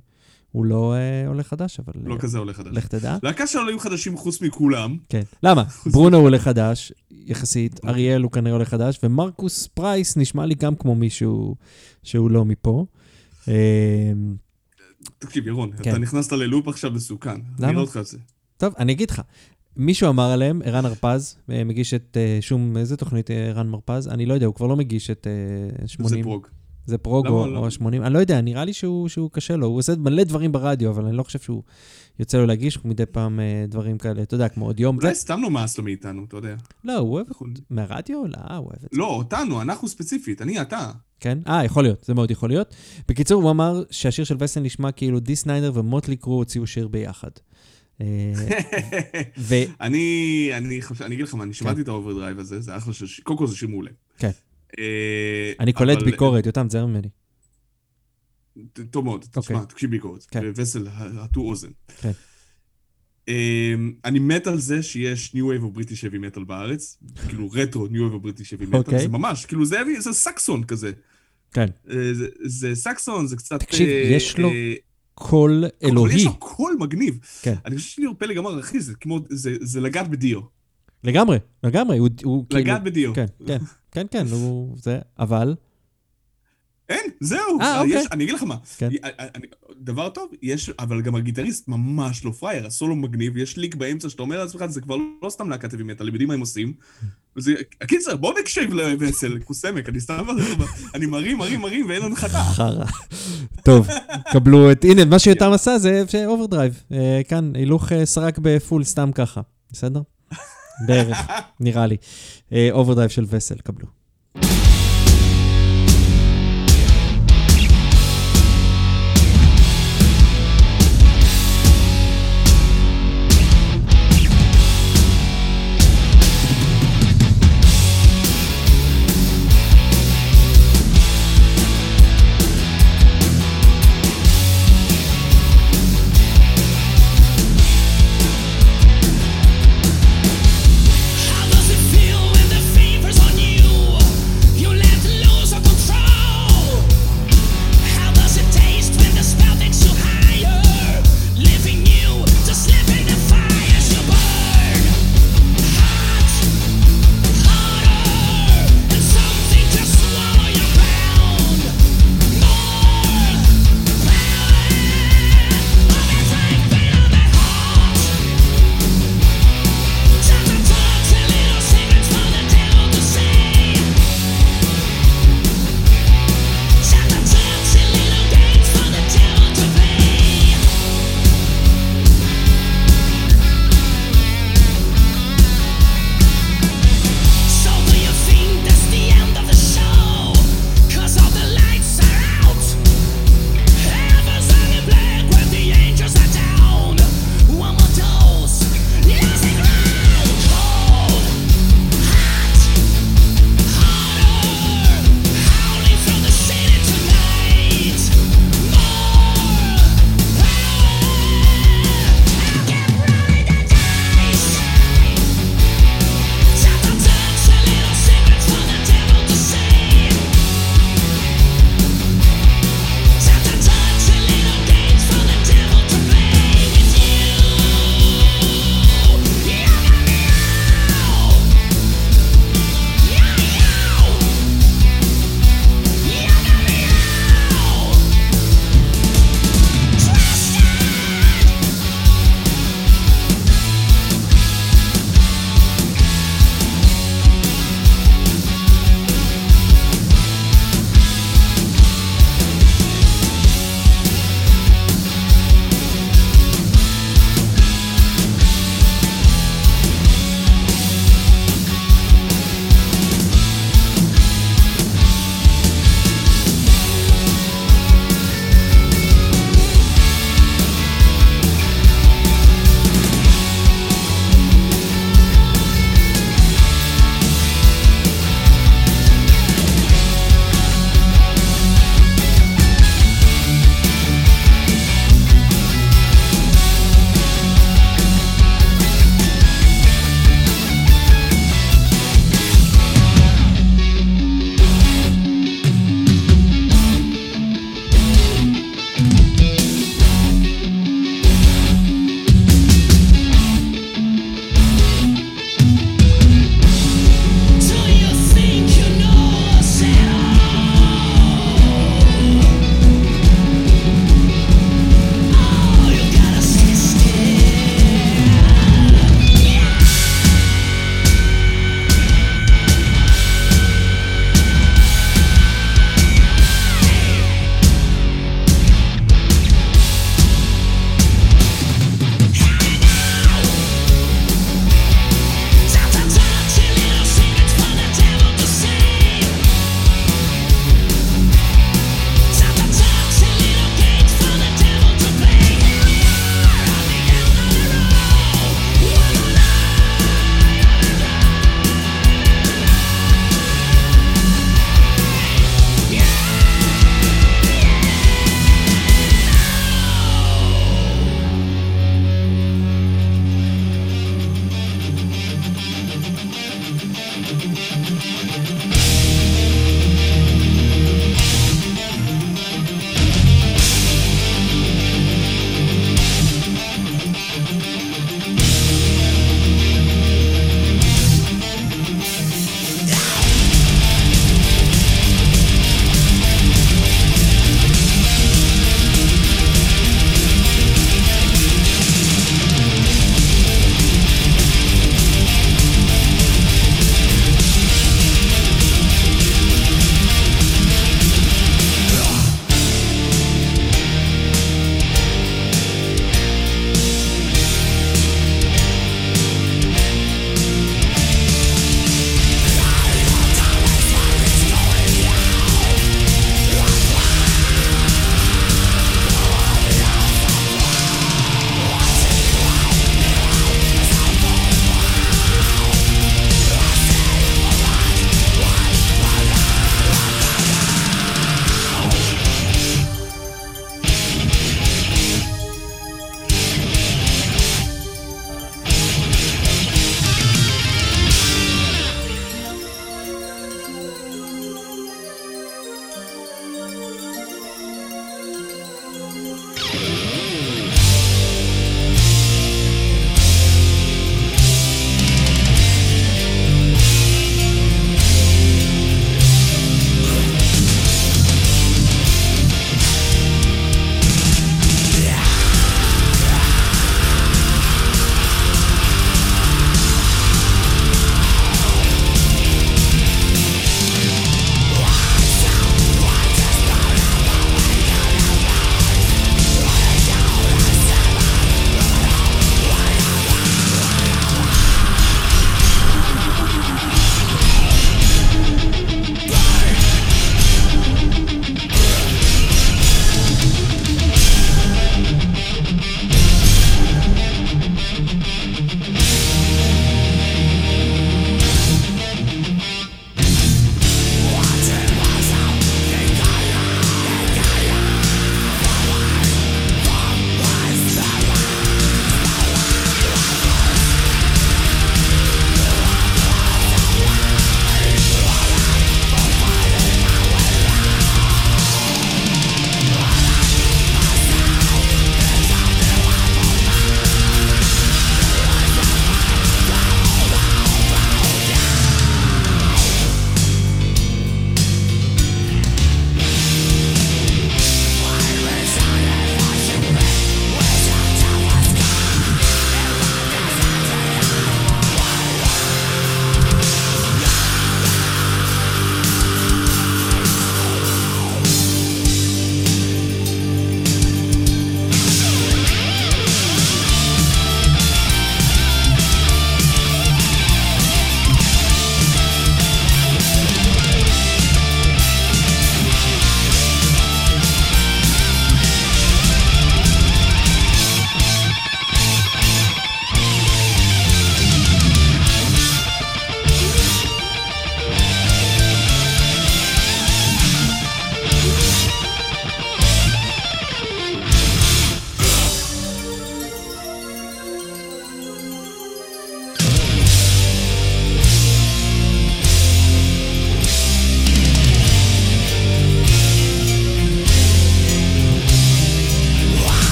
הוא לא אה, עולה חדש, אבל לא אה, כזה עולה חדש. לך תדע. להקה של עולים חדשים חוץ מכולם. כן. למה? ברונו הוא עולה חדש, יחסית, אריאל הוא כנראה עולה חדש, ומרקוס פרייס נשמע לי גם כמו מישהו שהוא לא מפה. אה, תקשיב, ירון, כן. אתה נכנסת ללופ עכשיו מסוכן. אני למה? אראה אותך על זה. טוב, אני אגיד לך. מישהו אמר עליהם, ערן הרפז, מגיש את שום, איזה תוכנית ערן מרפז? אני לא יודע, הוא כבר לא מגיש את אה, 80. זה פרוג. זה פרוג למה? או, למה? או 80, אני לא יודע, נראה לי שהוא, שהוא קשה לו. הוא עושה מלא דברים ברדיו, אבל אני לא חושב שהוא יוצא לו להגיש מדי פעם אה, דברים כאלה, אתה יודע, כמו עוד יום. אולי סתם נמאס לו מאיתנו, אתה יודע. לא, הוא אוהב אנחנו- מהרדיו? לא, הוא אוהב את זה. לא, אותנו, אנחנו ספציפית, אני, אתה. כן? אה, יכול להיות, זה מאוד יכול להיות. בקיצור, הוא אמר שהשיר של וסל נשמע כאילו די סניידר ו Mötley Crüe הוציאו שיר ביחד. אה, ו... אני, אני חושב, אני אגיד לך מה, אני שמעתי את ה Overdrive הזה, זה אחלה של שיר, קודם כל זה שיר מעולה. כן. אה, אני קולט ביקורת, יותם, תזהר ממני. טוב מאוד, אוקיי. תשמע, תקשיב ביקורת. כן. וסל, הטו אוזן. כן. אמ, אני מת על זה שיש New Wave of British Heavy Metal בארץ, כאילו רטרו New Wave of British Heavy Metal, אוקיי. זה ממש, כאילו זה סקסון כזה. כן. אה, זה- זה סקסון, זה קצת... תקשיב, אה, יש לו אה, קול אלוהי. יש לו קול מגניב. כן. אני חושב שליאור פלג אמר, אחי, זה כמו, זה זה לגעת ב Dio. לגמרי, לגמרי, הוא הוא כאילו... לגעת ב Dio. כן, כן, כן, כן, הוא... זה... אבל... אין, זהו. אה, יש- אוקיי. אני אגיד לך מה. כן. י- אני- דבר טוב, יש, אבל גם הגיטריסט ממש לא פראייר, הסולו מגניב, יש lick באמצע שאתה אומר לעצמך, זה כבר לא סתם להקת heavy metal, הם יודעים מה הם עושים. וזה, הקיצר, בוא נקשיב לווסל, קוסמק, אני סתם, אני מרים, מרים, מרים, ואין הנחתה. חרא. טוב, קבלו את... הנה, מה שיותם עשה זה Overdrive. כאן, הילוך אה, סרק בפול, סתם ככה. בסדר? בערך, נראה לי. Overdrive של וסל, קבלו.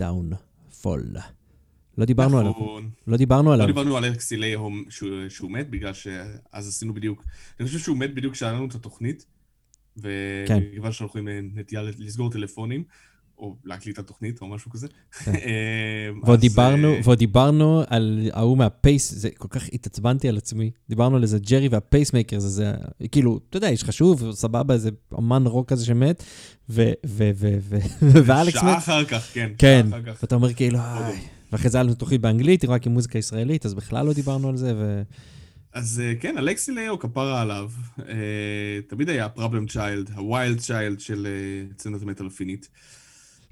Downfall. לא דיברנו עליו. נכון. לא דיברנו לא עליו. דיברנו על אלכסי לייהו שהוא, שהוא מת, בגלל שאז עשינו בדיוק... אני חושב שהוא מת בדיוק כשהיה לנו את התוכנית, כן. וכיוון שאנחנו עם נטייה לסגור טלפונים, או להקליט את התוכנית, או משהו כזה. כן. אה, ועוד דיברנו, אה, ועוד דיברנו על ההוא מהפייס, זה כל כך התעצבנתי על עצמי. דיברנו על איזה ג'רי וה Pacemaker, זה, זה כאילו, אתה יודע, איש חשוב, סבבה, איזה אמן רוק כזה שמת, ו... ו... ו... ו... ואלכסי שעה. אחר כך, כן. כן. ואתה אומר כאילו, איי. ואחרי זה היה לנו תוכנית באנגלית, רק עם מוזיקה ישראלית, אז בכלל לא דיברנו על זה, ו... אז אה, כן, אלכסי לייהו, כפרה עליו, אה, תמיד היה ה problem child, ה wild child של אה, סצנת המטאל הפינית.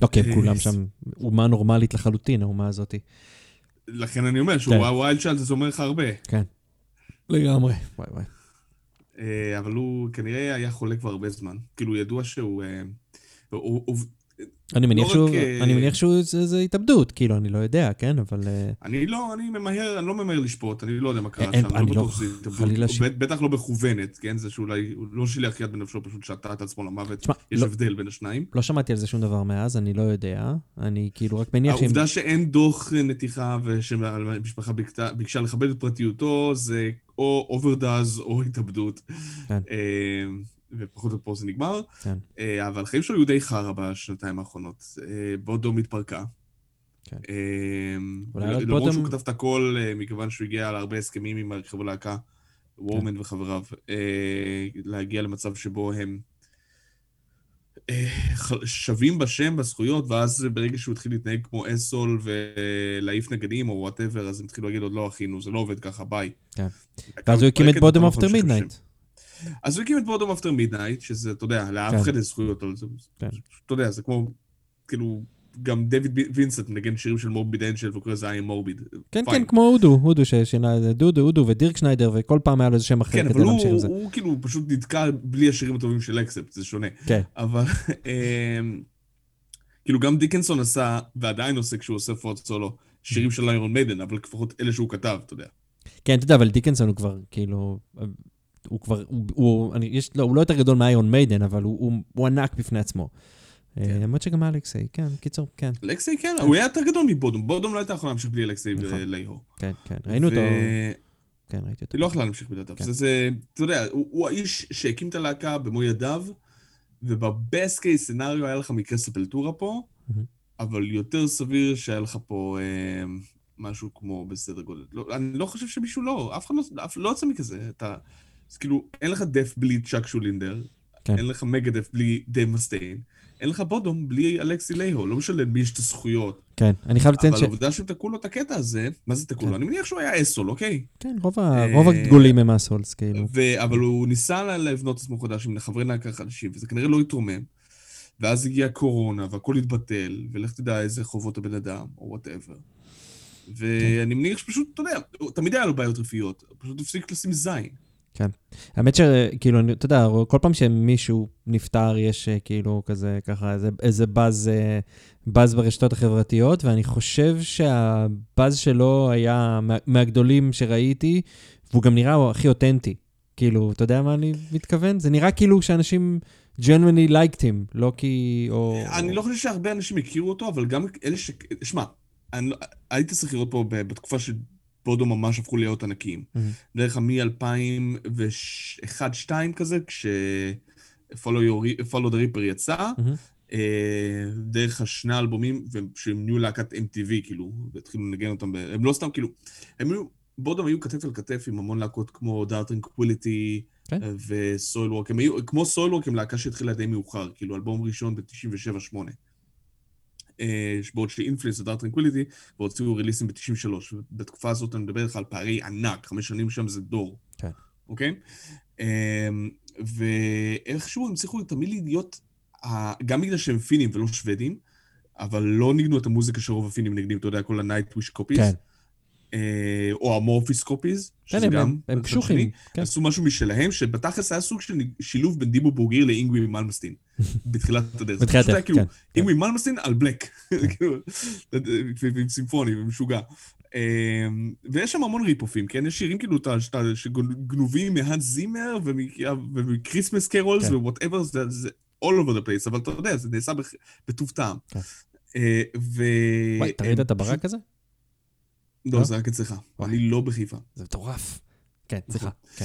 לא, כן, כולם שם, אומה נורמלית לחלוטין, האומה הזאתי. לכן אני אומר שהוא כן. ה wild child, זה אומר לך הרבה. כן. לגמרי. וואי וואי. אבל הוא כנראה היה חולה כבר הרבה זמן. כאילו, ידוע שהוא... אה, הוא- הוא- אני מניח לא שהוא, אה, אני מניח שהוא, זה התאבדות, כאילו, אני לא יודע, כן, אבל... אה, אני לא, אני ממהר, אני לא ממהר לשפוט, אני לא יודע מה קרה אין- שם, אני לא- לא בטוח שזה התאבדות. בט- בטח לא מכוונת, כן? זה שאולי, הוא לא שילח יד בנפשו, פשוט שתה את עצמו למוות. יש לא- הבדל בין השניים. לא שמעתי על זה שום דבר מאז, אני לא יודע. אני כאילו רק מניח שאם... העובדה שאין דוח נתיחה ושהמשפחה ביקשה- ביקשה לכבד את פרטיותו, זה או overdose או התאבדות. ופחות או פה זה נגמר. כן. אה, אבל החיים שלו היו די חרא בשנתיים האחרונות. אה, Bodom התפרקה. כן. אה, למרות שהוא כתב את הכל, מכיוון שהוא הגיע להרבה הסכמים עם חברי להקה, וורמן כן. וחבריו, להגיע למצב שבו הם שווים בשם, בזכויות, ואז ברגע שהוא התחיל להתנהג כמו asshole ולהעיף נגנים או whatever, אז הם התחילו להגיד עוד לא אחינו, זה לא עובד ככה, ביי. כן. ואז הוא הקים את Bodom After. Midnight. אז הוא הקים את Bodom After Midnight, שזה, אתה יודע, לאף כן. אחד אין זכויות על זה. כן. אתה יודע, זה כמו, כאילו, גם דויד וינסנט מנגן שירים של Morbid Angel וקורא לזה Am Morbid. כן, כן, כמו הודו, אודו ששינה, אודו, אודו דירקשניידר, וכל פעם היה לו איזה שם אחר כן, אבל כדי להמשיך עם זה. הוא כאילו פשוט נתקע בלי השירים הטובים של Accept, זה שונה. כן, אבל אמ, כאילו גם דיקנסון עשה, ועדיין עושה כשהוא עושה פורט סולו, שירים של איירון מיידן, אבל לפחות אלה שהוא כתב, אתה יודע. כן, אתה יודע, אבל דיקנסון הוא כבר, כאילו, הוא כבר, הוא, הוא, אני, יש, לא, הוא לא יותר גדול מאיירון מיידן, אבל הוא, הוא, הוא ענק בפני עצמו. כן. למרות שגם אלכסי, כן, קיצור, כן, אלכסי, כן, הוא היה יותר גדול מבודום. בודום לא הייתה יכולה להמשיך בלי אלכסי נכון. ולייהו. כן, כן, ראינו אותו, כן, ראיתי אותו. היא לא יכלה להמשיך בלעדיו. כן. זה, אתה יודע, הוא, האיש שהקים את הלהקה במו ידיו, ובבסט קייס סצנריו היה לך מקרה ספלטורה פה. אבל יותר סביר שהיה לך פה אה, משהו כמו בסדר גודל. לא, אני לא חושב שמישהו לא, אף אחד לא, לא יוצא מכזה. אז כאילו, אין לך Death בלי צ'אק שולדינר, כן. אין לך Megadeth בלי דייב מסטיין, אין לך Bodom בלי אלכסי לייהו, לא משנה למי יש את הזכויות. כן, אני חייב לציין אבל ש... העובדה שהם תקעו לו את הקטע הזה, מה זה תקעו כן. לו? אני מניח שהוא היה asshole, אוקיי? כן, רוב ה- אה, רוב הגדולים הם assholes, כאילו. ו- אבל הוא ניסה לבנות עצמו חדש עם חברי להקה חדשים, וזה כנראה לא התרומם. ואז הגיעה קורונה, והכל התבטל, ולך תדע איזה חובות הבן אדם, או וואטאבר. ואני מניח שפשוט, אתה יודע, תמיד היה לו בעיות רפואיות, פשוט הפסיק לשים זין. האמת שכאילו, אתה יודע, כל פעם שמישהו נפטר, יש אה, כאילו כזה, ככה, איזה, איזה באז, אה, באז ברשתות החברתיות, ואני חושב שהבאז שלו היה מה, מהגדולים שראיתי, והוא גם נראה הכי אותנטי. כאילו, אתה יודע מה אני מתכוון? זה נראה כאילו שאנשים genuinely liked him, לא כי... או... אני לא חושב שהרבה אנשים הכירו אותו, אבל גם אלה ש... שמע, אני לא- הייתי צריך לראות פה בתקופה שבודו ממש הפכו להיות ענקיים. מהמם. דרך מ-2001-2002 כזה, Your- Follow the Reaper יצא, מהמם. אה, דרך השני אלבומים, שהם נהיו להקת MTV, כאילו, והתחילו לנגן אותם, ב- הם לא סתם, כאילו, הם היו, Bodom היו כתף אל כתף עם המון להקות כמו Dark Tranquillity כן. ו Soilwork, הם היו, כמו Soilwork הם להקה שהתחילה די מאוחר, כאילו, אלבום ראשון ב-97-8. בעוד ש In Flames ו Dark Tranquillity, והוציאו release־ים ב-93. בתקופה הזאת אני מדבר איתך על פערי ענק, חמש שנים שם זה דור. כן. אוקיי? אמ, ואיכשהו הם הצליחו תמיד להיות, גם בגלל שהם פינים ולא שוודים, אבל לא ניגנו את המוזיקה שרוב הפינים מנגנים, אתה יודע, כל ה-Nightwish copies. כן. אה, או Amorphis copies, כן, שזה הם- גם... הם- קשוחים. כן. עשו משהו משלהם, שבתכלס היה סוג של שילוב בין Dimmu Borgir לאינגווי מלמסטין, בתחילת הדרך. בתחילת הדרך, כאילו, כן. כן. אינגווי מלמסטין על black, כאילו, ועם symphony, ומשוגע. אמ, ויש שם המון rip-off ים, כן? יש שירים כאילו שגנובים מהאנס זימר ומ Christmas carols כן. ו whatever, זה- זה all over the place, אבל אתה יודע, זה נעשה בטוב טעם. כן. אה, ו... וואי, אתה ראית את הברק הזה? לא, לא? זה רק אצלך. אני לא בחיפה. זה מטורף. כן, סליחה. כן.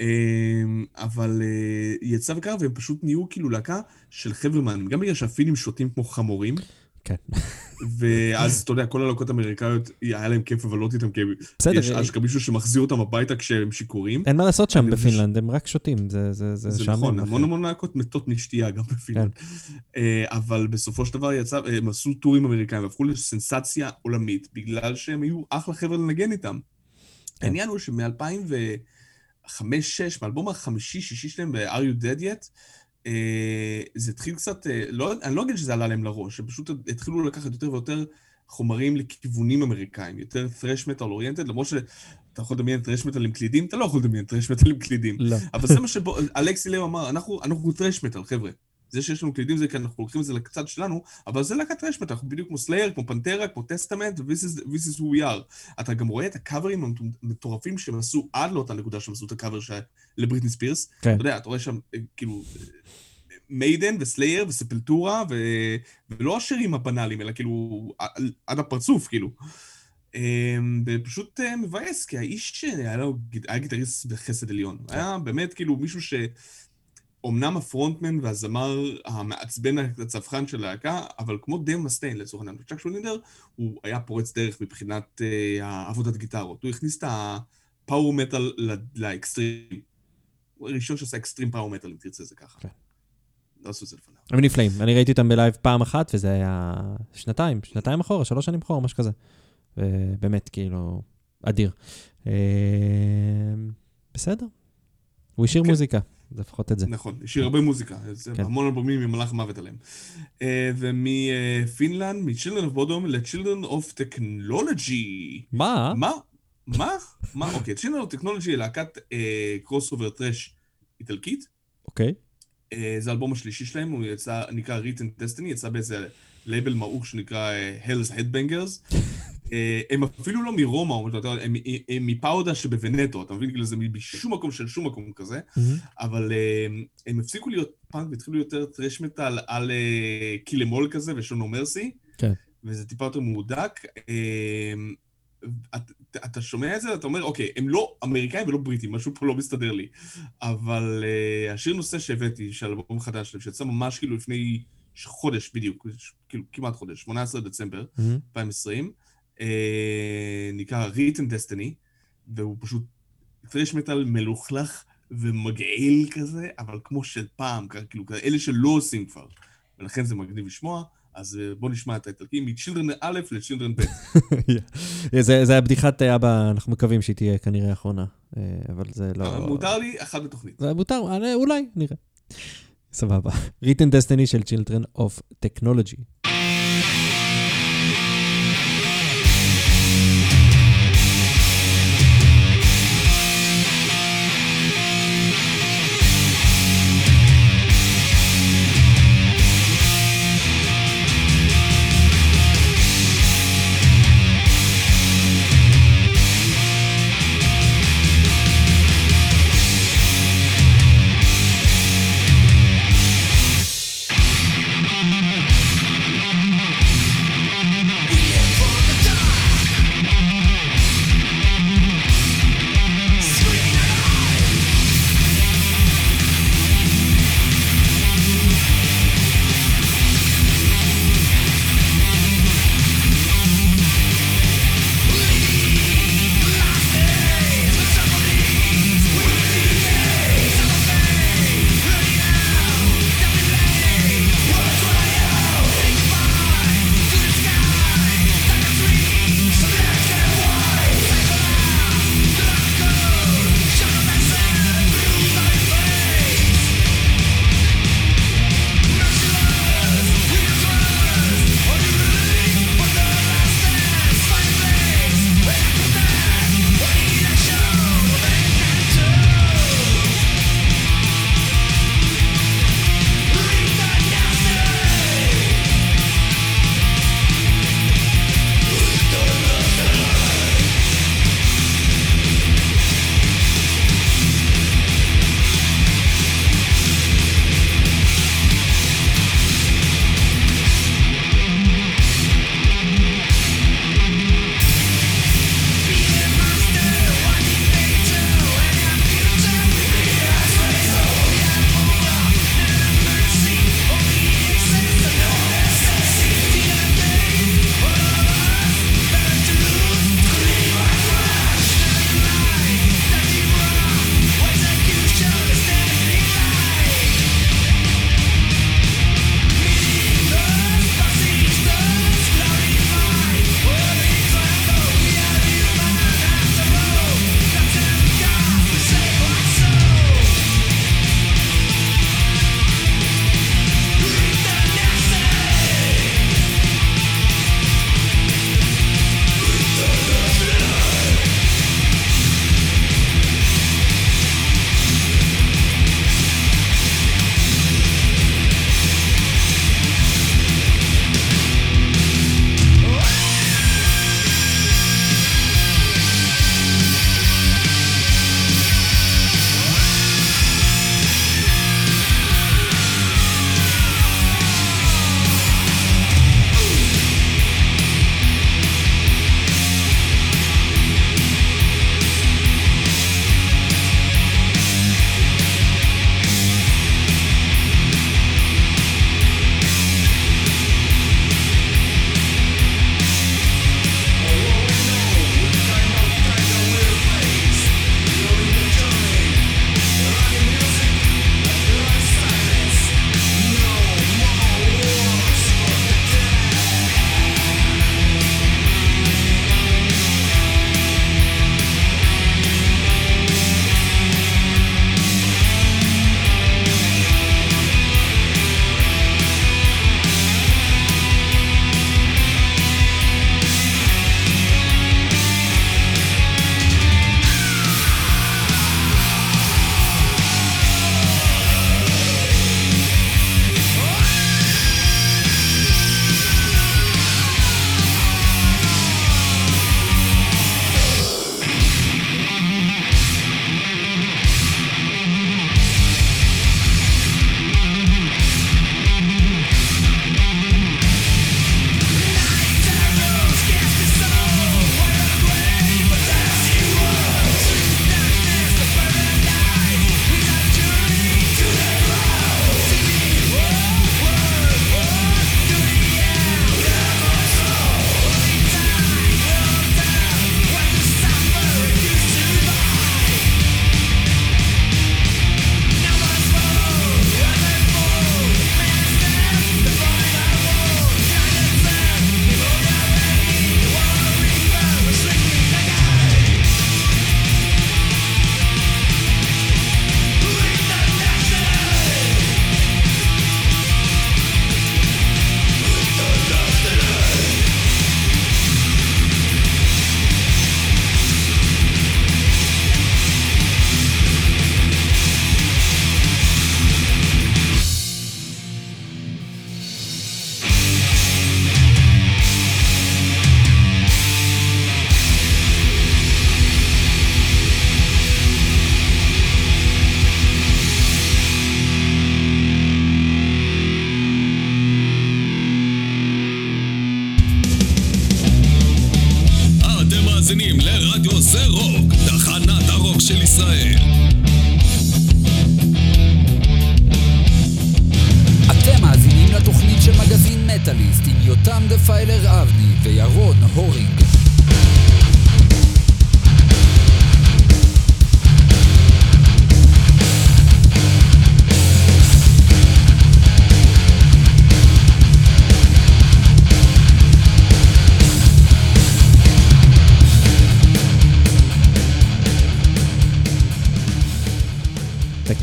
אמ, אבל אה, יצאה וקרה, והם פשוט נהיו כאילו להקה של חבר'ה מעניינים. גם בגלל שהפינים שותים כמו חמורים, כן. ואז, אתה יודע, כל הלהקות האמריקאיות, היה להם כיף לבלות איתם, כי בסדר, יש אשכרה מישהו שמחזיר אותם הביתה כשהם שיכורים. אין מה לעשות שם בפינלנד, הם רק שותים, זה- זה זה. נכון. המון המון להקות מתות משתייה גם בפינלנד. אה, אבל בסופו של דבר יצא, הם עשו טורים אמריקאים, והפכו לסנסציה עולמית, בגלל שהם היו אחלה חבר'ה לנגן איתם. כן. העניין הוא שמ-2005-2006, מהאלבום החמישי-שישי שלהם ב-Are You Dead Yet, זה התחיל קצת, אה, לא, אני לא אגיד שזה עלה להם לראש, הם פשוט התחילו לקחת יותר ויותר חומרים לכיוונים אמריקאים, יותר thrash metal oriented, למרות שאתה יכול לדמיין thrash metal עם קלידים, אתה לא יכול לדמיין thrash metal עם קלידים. לא. אבל זה מה שאלכסי לאו אמר, אנחנו, אנחנו thrash metal, חבר'ה. זה שיש לנו קלידים זה כי אנחנו לוקחים את זה לקצת שלנו, אבל זה להקת מטאל, אנחנו בדיוק כמו סלייר, כמו פנטרה, כמו טסטמנט, this is who we are. אתה גם רואה את הקאברים המטורפים שהם עשו עד לאותה נקודה שהם עשו את הקאבר של- לבריטני ספירס. כן. אתה יודע, אתה רואה שם אה, כאילו מיידן וסלייר וספלטורה, ו... ולא השירים הבנאליים, אלא כאילו עד- הפרצוף, כאילו. אמ, ופשוט אה, מבאס, כי האיש אה, היה לו, היה guitarist בחסד עליון. היה באמת כאילו מישהו ש... אמנם ה frontman והזמר המעצבן הצווחן של הלהקה, אבל כמו דייב מסטיין לצורך העניין. צ'אק שוינינדר, הוא היה פורץ דרך מבחינת אה, עבודת גיטרות. הוא הכניס את ה power metal ל- לאקסטרים. הוא הראשון שעשה extreme power metal, אם תרצה זה ככה. כן. לא עשו את זה לפניו. הם נפלאים. אני ראיתי אותם ב live פעם אחת, וזה היה שנתיים, שנתיים אחורה, שלוש שנים אחורה, משהו כזה. ובאמת, כאילו, אדיר. אה, בסדר. הוא השאיר כן. מוזיקה, לפחות את זה. נכון, השאיר הרבה מוזיקה, כן. המון אלבומים עם מלאך מוות עליהם. אה, ומפינלנד, מ-Children of Bodom ל-Children of Technology. מה? מה? מה? מה? אוקיי, Children of Technology היא להקת crossover thrash איטלקית. אוקיי. אה, זה האלבום השלישי שלהם, הוא יצא, נקרא Written Destiny, יצא באיזה לייבל מעוך שנקרא אה, Hell's Headbangers. אה, הם אפילו לא מרומא, יודע, הם הם מפאודה שבוונטו, אתה מבין? כאילו זה משום מקום של שום מקום כזה. מהמם. אבל אה, הם הפסיקו להיות פאנק והתחילו יותר טרש מטאל על אה, קילמול כזה ושונו מרסי. כן. וזה טיפה יותר מהודק. אה, את- אתה שומע את זה, אתה אומר, אוקיי, הם לא אמריקאים ולא בריטים, משהו פה לא מסתדר לי. אבל אה, השיר נושא שהבאתי, של אלבום חדש שיצא ממש כאילו לפני חודש בדיוק, כאילו כמעט חודש, 18 דצמבר מהמם. 2020, אה, נקרא Written Destiny, והוא פשוט טרש מטאל מלוכלך ומגעיל כזה, אבל כמו של פעם, כאילו, אלה שלא עושים כבר. ולכן זה מגניב לשמוע, אז אה, בואו נשמע את האיטלקים מ-Children א' ל-Children ב'. זה זה הבדיחת אבא, אנחנו מקווים שהיא תהיה כנראה האחרונה, אה, אבל זה לא... אה, מותר לי, אחת בתוכנית. זה מותר, אה, אולי, נראה. סבבה. Written Destiny של Children of Technology.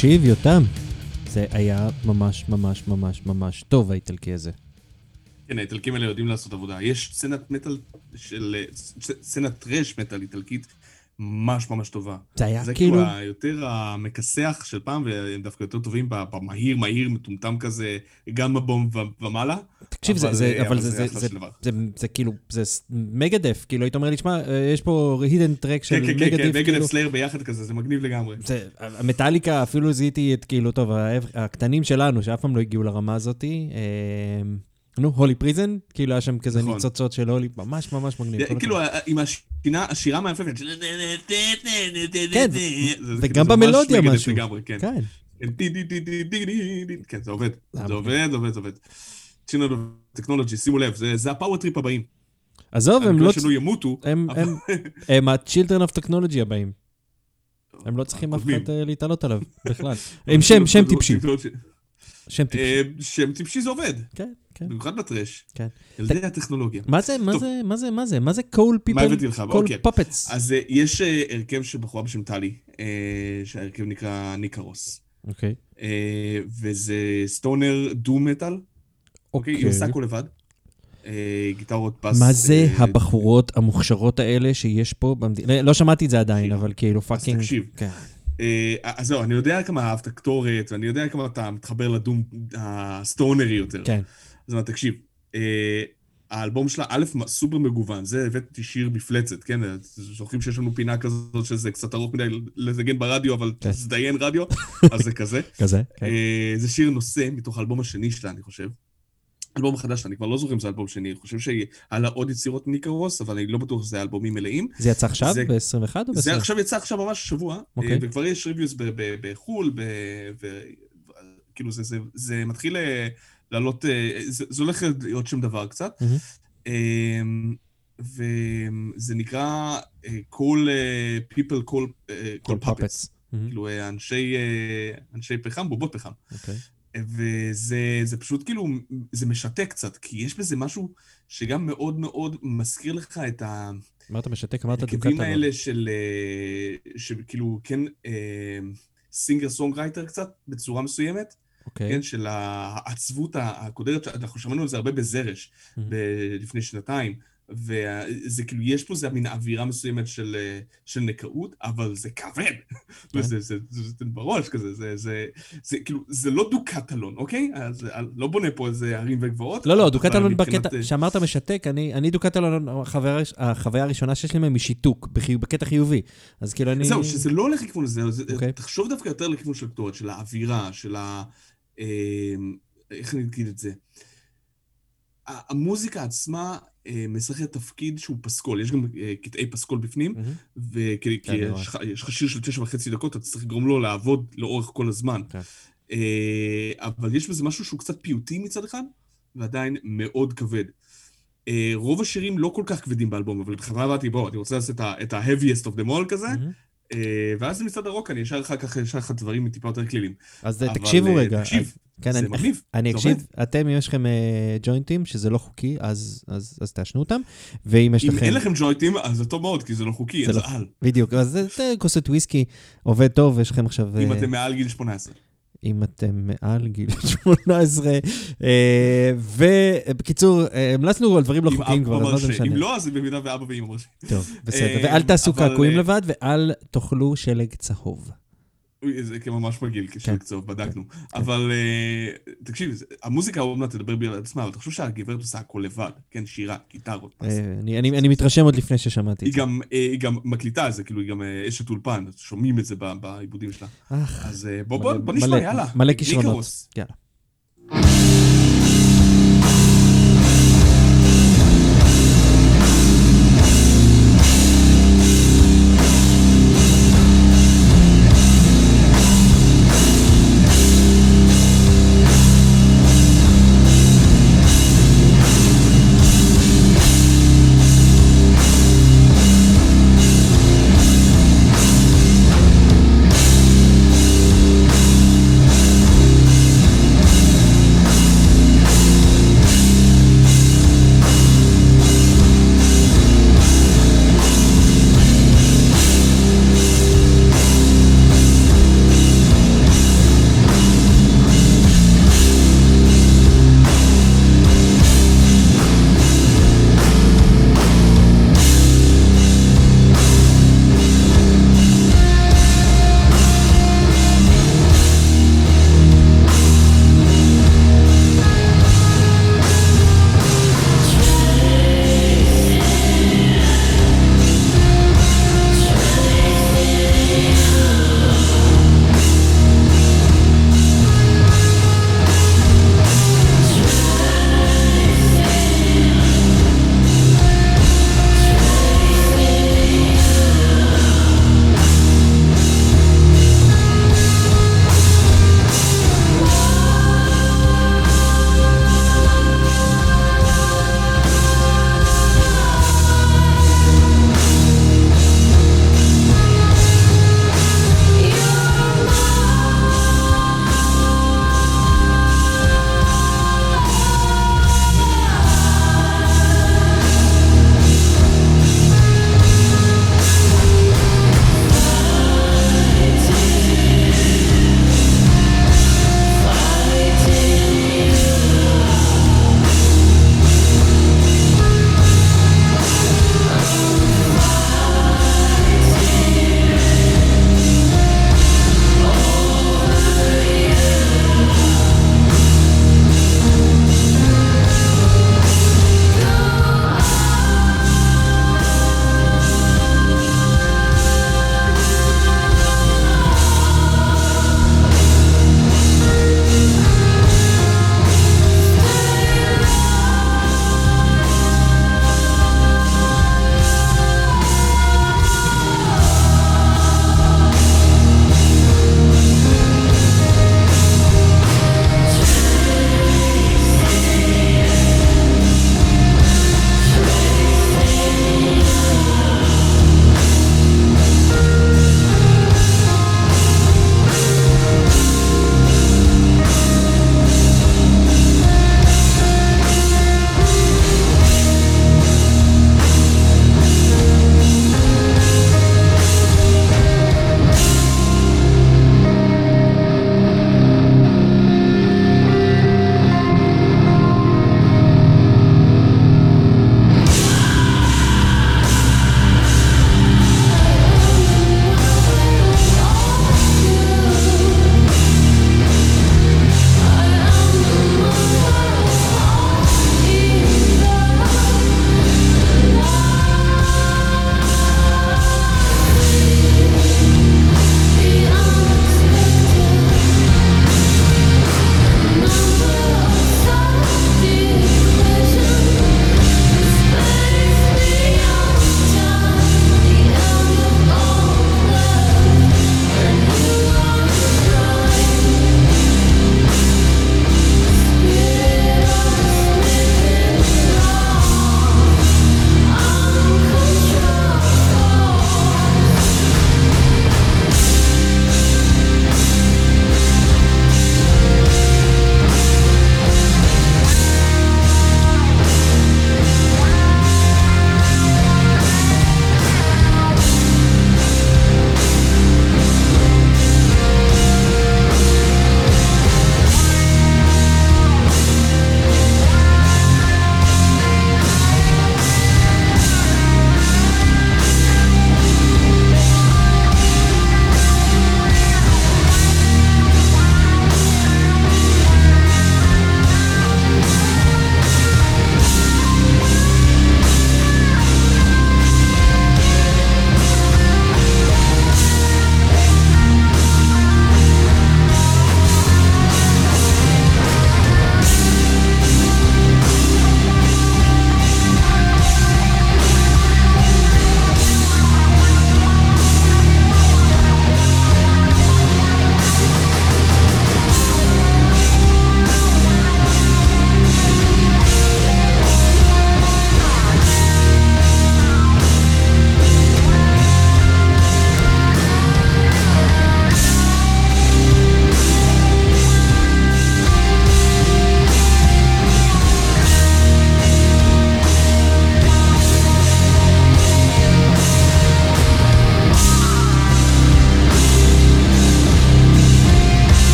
תקשיב, יותם, זה היה ממש ממש ממש ממש טוב, האיטלקי הזה. כן, האיטלקים האלה יודעים לעשות עבודה. יש סצנת מטאל של... סצנת טרש מטאל איטלקית ממש ממש טובה. זה היה זה כאילו... כאילו היותר המכסח של פעם, והם דווקא יותר טובים במהיר, מהיר, מטומטם כזה, גם בבום ומעלה. תקשיב, זה- אבל, זה, אה, אבל זה, זה זה, זה, דבר. זה, זה כאילו, זה מגדף, כאילו, היית אומר לי, תשמע, אה, יש פה הידן טרק של כן, כן, כן, כן, מגדף, כאילו, מגדף סלייר ביחד כזה, זה מגניב לגמרי. זה, המטאליקה, אפילו זיהיתי את, כאילו, טוב, הקטנים שלנו, שאף פעם לא הגיעו לרמה הזאתי, אה, נו, הולי פריזן, כאילו, היה שם כזה נכון. ניצוצות של הולי, ממש ממש מגניב. כאילו. עם השינה, כן, זה- וגם כאילו, במלודיה משהו. כן. כן. כן, זה עובד. זה עובד, זה עובד, זה עובד. צ'ינל טכנולוגי, שימו לב, זה- זה הפאוור טריפ הבאים. עזוב, הם לא... שלא ימותו. הם, הם, הם ה-Children of Technology הבאים. הם לא צריכים אף. אחד אה, להתעלות עליו בכלל. עם שם, שם טיפשי. שם טיפשי. אה, שם טיפשי זה עובד, כן, כן, במיוחד בטרש. כן. ילדי הטכנולוגיה. מה זה, מה. זה, מה זה, מה זה, מה זה קול פיפל? מה הבאתי לך? קול אוקיי. פופטס. אז אה, יש אה, הרכב של בחורה בשם טלי, אה, שההרכב נקרא ניקרוס. אוקיי. וזה סטונר דו מטאל, אוקיי? היא עושה הכל לבד. גיטרות, פס. מה זה הבחורות המוכשרות האלה שיש פה במדינה? לא שמעתי את זה עדיין. אבל כאילו פאקינג... תקשיב. כן. אז זהו, אני יודע כמה אהבת קטורת, ואני יודע כמה אתה מתחבר לדום הסטונרי יותר. כן. אז מה, תקשיב, אה, האלבום שלה, א', סופר מגוון, זה הבאתי שיר מפלצת, כן? זוכרים שיש לנו פינה כזאת שזה קצת ארוך מדי לזגן ברדיו, אבל כן. תזדיין רדיו, אז זה כזה. כזה, כן. אה, זה שיר נושא מתוך האלבום השני שלה, אני חושב. אלבום חדש, אני כבר לא זוכר אם זה אלבום שני, אני חושב שהיה לה עוד יצירות ניקרוס, אבל אני לא בטוח שזה אלבומים מלאים. זה יצא עכשיו? זה- ב-21 או זה ב-20? עכשיו יצא עכשיו ממש השבוע, אוקיי. אה, וכבר יש ריוויוס ב- בחו"ל, ב- ו- כאילו זה- זה- זה מתחיל לעלות, אה, זה זה הולך להיות שם דבר קצת. אמ, וזה נקרא אה, Call אה, People Call אה, Call Puppets. מהמם. כאילו אה, אנשי, אה, אנשי פחם, בובות פחם. אוקיי. וזה זה פשוט כאילו, זה משתק קצת, כי יש בזה משהו שגם מאוד מאוד מזכיר לך את ה... אמרת משתק, אמרת ההרכבים דוקטלון. האלה של, אה, שכאילו, כן, סינגר סונגרייטר קצת, בצורה מסוימת, אוקיי. כן, של העצבות הקודרת, אנחנו שמענו על זה הרבה בזרש Mhm. ב- לפני שנתיים, וזה כאילו, יש פה איזה מין אווירה מסוימת של, של נקאות, אבל זה כבד. כן. וזה זה, זה, זה בראש כזה, זה, זה, זה כאילו, זה לא דו-קטלון, אוקיי? אז אה, לא בונה פה איזה ערים וגבעות. לא, לא, דוקטלון בקטע, אה, שאמרת משתק, אני, אני דוקטלון, החוויה, הראשונה שיש לי מהם היא שיתוק, בחי- בקטע חיובי. אז כאילו אני... זהו, שזה לא הולך לכיוון הזה, זה- אוקיי. תחשוב דווקא יותר לכיוון של הקטורת, של האווירה, של ה... אה, איך אני אגיד את זה? המוזיקה עצמה אה, משחקת תפקיד שהוא פסקול, יש גם אה, קטעי פסקול בפנים. וכי כן. יש לך- שיר של תשע וחצי דקות, אתה צריך לגרום לו לעבוד לאורך כל הזמן. כן. אה, אבל יש בזה משהו שהוא קצת פיוטי מצד אחד, ועדיין מאוד כבד. רוב השירים לא כל כך כבדים באלבום, אבל בכוונה באתי, בוא, אני רוצה לעשות את ה-heaviest of them all כזה, ואז מצד הרוק אני אשאר אחר כך אשאר לך דברים טיפה יותר כלילים. אז אבל, תקשיבו אה, רגע. תקשיב, כן, זה אני- מגניב, אני זה אקשיב, עובד. אתם, אם יש לכם אה, ג'וינטים, שזה לא חוקי, אז, אז, אז תעשנו אותם, ואם יש אם לכם... אין לכם ג'וינטים, אז זה טוב מאוד, כי זה לא חוקי, זה אז לא- אל. בדיוק, אז זה- זה כוסת וויסקי, עובד טוב, יש לכם עכשיו... אם אה, אתם מעל גיל 18. אם אתם מעל גיל 18. אה, ובקיצור, אה, המלצנו על דברים לא חוקיים כבר, אז מה זה מרשה. אם משנה. לא, אז במידה ואבא ואמא. טוב, בסדר. אה, ואל תעשו קעקועים לבד, ואל תאכלו שלג צהוב. זה ממש מגעיל, כן. כשל קצוב, בדקנו. אבל אה, תקשיב, המוזיקה עוד מעט תדבר על עצמה, אבל תחשוב שהגברת עושה הכל לבד, כן, שירה, גיטרות. אה, אני- אני אני מתרשם עוד לפני ששמעתי את זה. אה, היא גם מקליטה את זה, כאילו, היא גם אשת אולפן, שומעים את זה בעיבודים שלה. אז בוא, נשמע, יאללה. מלא כישרונות. יאללה.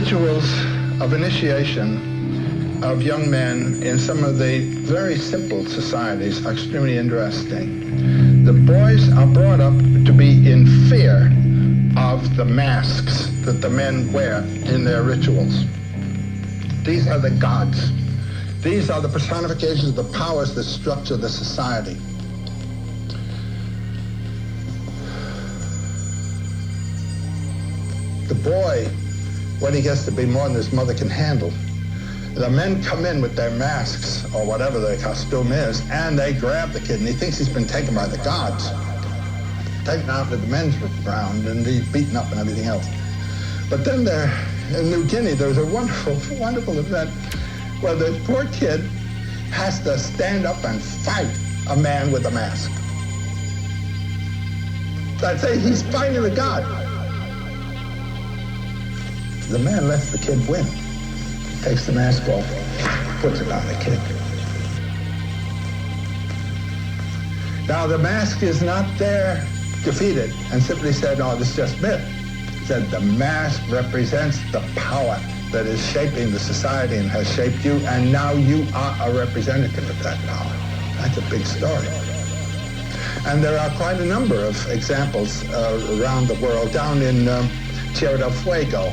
Rituals of initiation of young men in some of the very simple societies are extremely interesting. The boys are brought up to be in fear of the masks that the men wear in their rituals. These are the gods. These are the personifications of the powers that structure the society. The boy, when he gets to be more than his mother can handle, the men come in with their masks or whatever their costume is, and they grab the kid, and he thinks he's been taken by the gods. Taken out to the men's ground and he's beaten up and everything else. But then there, in New Guinea, there was a wonderful, wonderful event where the poor kid has to stand up and fight a man with a mask. I'd say he's fighting a god. The man lets the kid win. Takes the mask off, puts it on the kid. Now the mask is not there defeated and simply said, oh, this is just myth. Said the mask represents the power that is shaping the society and has shaped you, and now you are a representative of that power. That's a big story. And there are quite a number of examples uh, around the world. Down in um, Tierra del Fuego,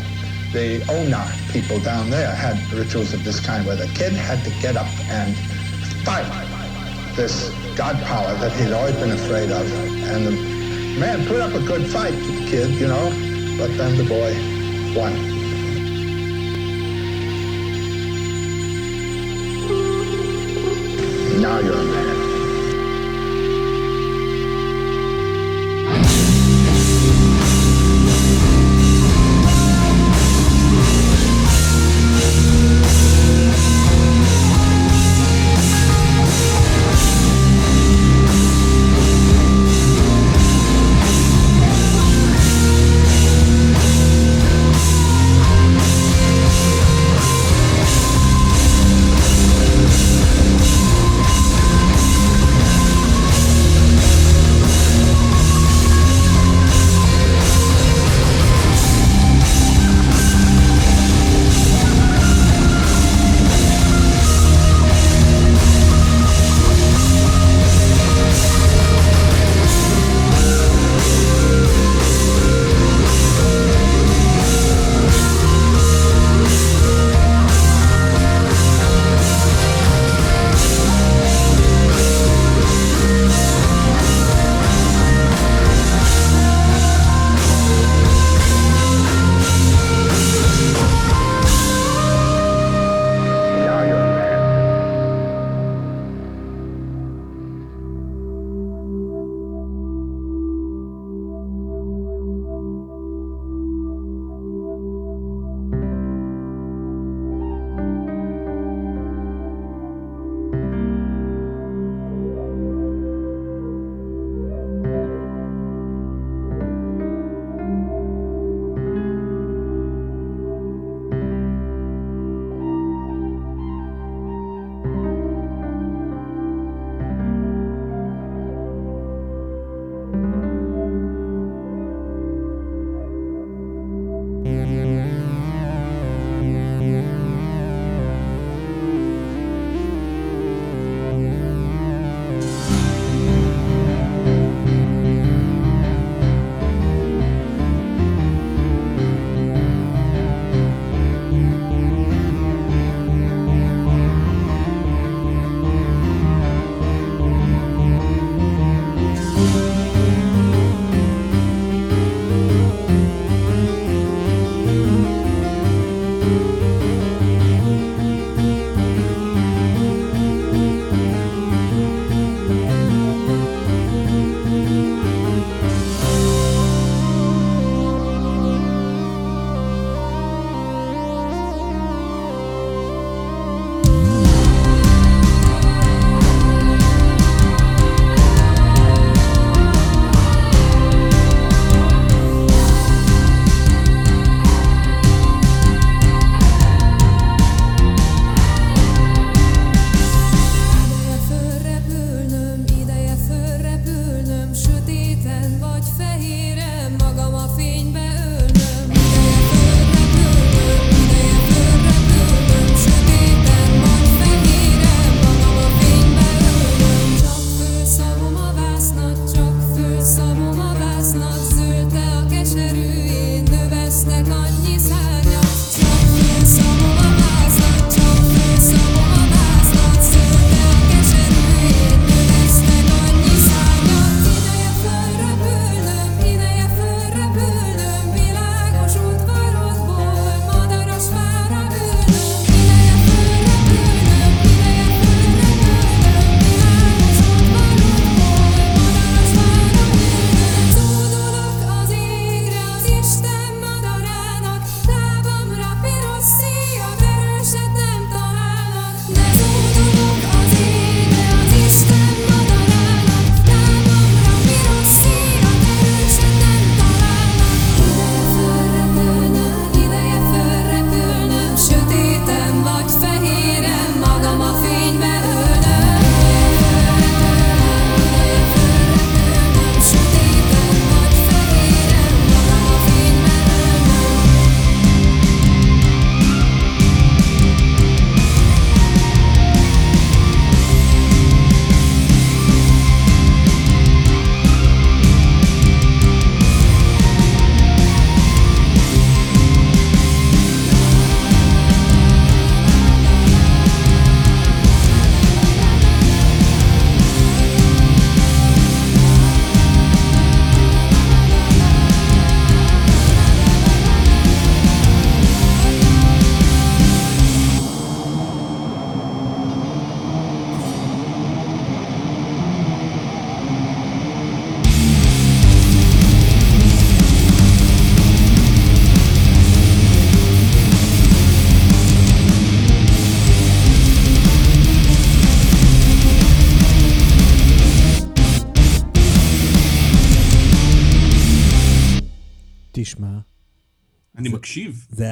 the Ona people down there had rituals of this kind where the kid had to get up and fight this god power that he'd always been afraid of. And the man put up a good fight, the kid, you know, but then the boy won. Now you're a man.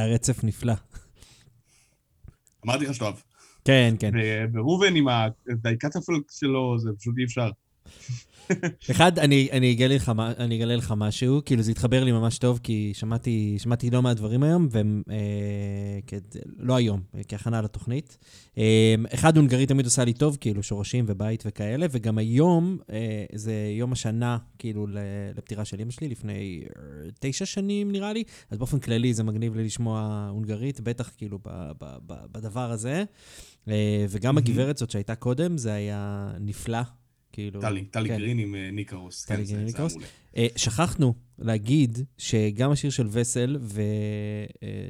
היה רצף נפלא. אמרתי לך שאתה אוהב. כן, כן. וראובן עם הדייקטפלק שלו, זה פשוט אי אפשר. אחד, אני, אני, אגלה לך, אני אגלה לך משהו, כאילו זה התחבר לי ממש טוב, כי שמעתי, שמעתי לא מעט דברים היום, והם, אה, כד, לא היום, כהכנה לתוכנית. אה, אחד, הונגרית תמיד עושה לי טוב, כאילו שורשים ובית וכאלה, וגם היום, אה, זה יום השנה, כאילו, לפטירה של אמא שלי, לפני אה, תשע שנים נראה לי, אז באופן כללי זה מגניב לי לשמוע הונגרית, בטח כאילו ב, ב, ב, בדבר הזה. אה, וגם מהמם. הגברת זאת שהייתה קודם, זה היה נפלא. כאילו, טלי, טלי כן. גרין עם אה, ניקרוס. טלי כן, גרין עם ניקרוס. אה, שכחנו להגיד שגם השיר של וסל,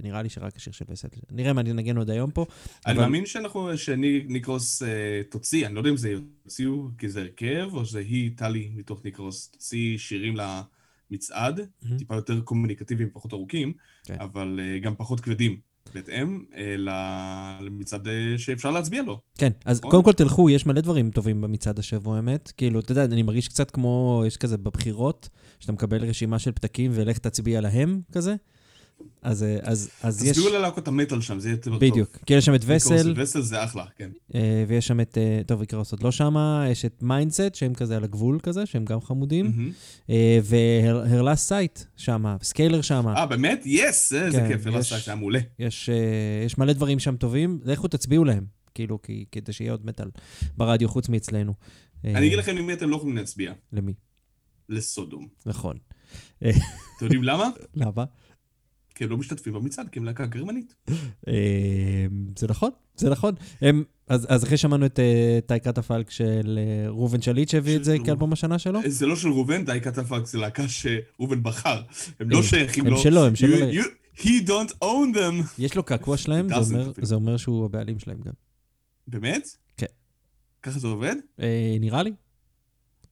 ונראה לי שרק השיר של וסל, נראה מה ננגן עוד היום פה. אני אבל- מאמין שאנחנו, שניקרוס אה, תוציא, אני לא יודע אם זה יוציאו כי זה הרכב, או שזה היא, טלי, מתוך ניקרוס, תוציא שירים למצעד, מהמם. טיפה יותר קומוניקטיביים, פחות ארוכים, כן. אבל אה, גם פחות כבדים, בהתאם אה, למצעד אה, שאפשר להצביע לו. כן, אז נכון. קודם כל תלכו, יש מלא דברים טובים במצעד השבוע, האמת. כאילו, אתה יודע, אני מרגיש קצת כמו, יש כזה בבחירות, שאתה מקבל רשימה של פתקים ולך תצביע להם, כזה. אז, אה, אז, אז יש... תצביעו ללהקות המטאל שם, זה יהיה יותר טוב. בדיוק. כי יש שם את וסל, וסל זה אחלה, כן. אה, ויש שם את, אה, טוב, איקרוס עוד לא שמה, יש את מיינדסט, שהם כזה על הגבול כזה, שהם גם חמודים. והרלס סייט שמה, סקיילר שמה. אה, באמת? yes! איזה כן, כיף, יש- זה היה מעולה. יש, יש מלא דברים שם טובים, לכו תצביעו להם, כאילו, כי, כדי שיהיה עוד מטאל ברדיו חוץ מאצלנו. אני אגיד לכם למי אתם לא יכולים להצביע. למי? לסודום. נכון. אתם יודעים למה? למה? כי הם לא משתתפים במצעד, כי הם להקה גרמנית. אה, זה נכון, זה נכון. הם, אז, אז אחרי שמענו את אה, טייקת הפלק של אה, ראובן שליט שהביא את זה כאלבום השנה שלו, זה לא של ראובן, די כתפק, זה להקה שראובן בחר. הם הם- לא שייכים הם לו. שלו, הם שלו. You- you- He don't own them. יש לו קעקוע שלהם, זה אומר, אפילו. זה אומר שהוא הבעלים שלהם גם. באמת? כן. ככה זה עובד? אה, נראה לי.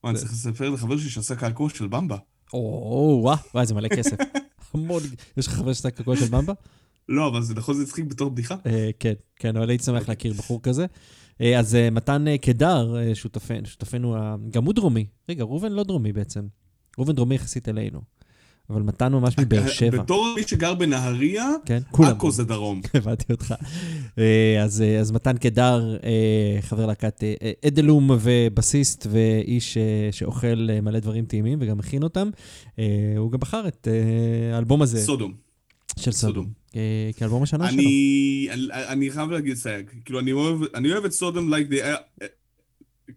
מה, אני צריך לספר לחבר שלי שעשה קעקוע של במבה. או, וואו, וואי, זה מלא כסף. המון, יש לך חבר שעשה קעקוע של במבה? לא, אבל זה נכון, זה הצחיק בתור בדיחה. אה, כן, כן, אבל הייתי שמח להכיר בחור כזה. אה, אז אה, מתן קדר, שותפנו, גם הוא דרומי. רגע, ראובן לא דרומי בעצם. ראובן דרומי יחסית אלינו. אבל מתן ממש מבאר שבע. בתור מי שגר בנהריה, כן, כולם. עכו זה דרום. הבנתי אותך. אה, אז, אה, אז מתן קדר, אה, חבר להקת אה, אה, אדלום ובסיסט ואיש אה, שאוכל אה, מלא דברים טעימים וגם מכין אותם, אה, הוא גם בחר את אה, האלבום הזה סודום. של סודום. אה, כאלבום השנה שלו. אני, חייב להגיד סייג, כאילו אני אוהב, את סודום אה,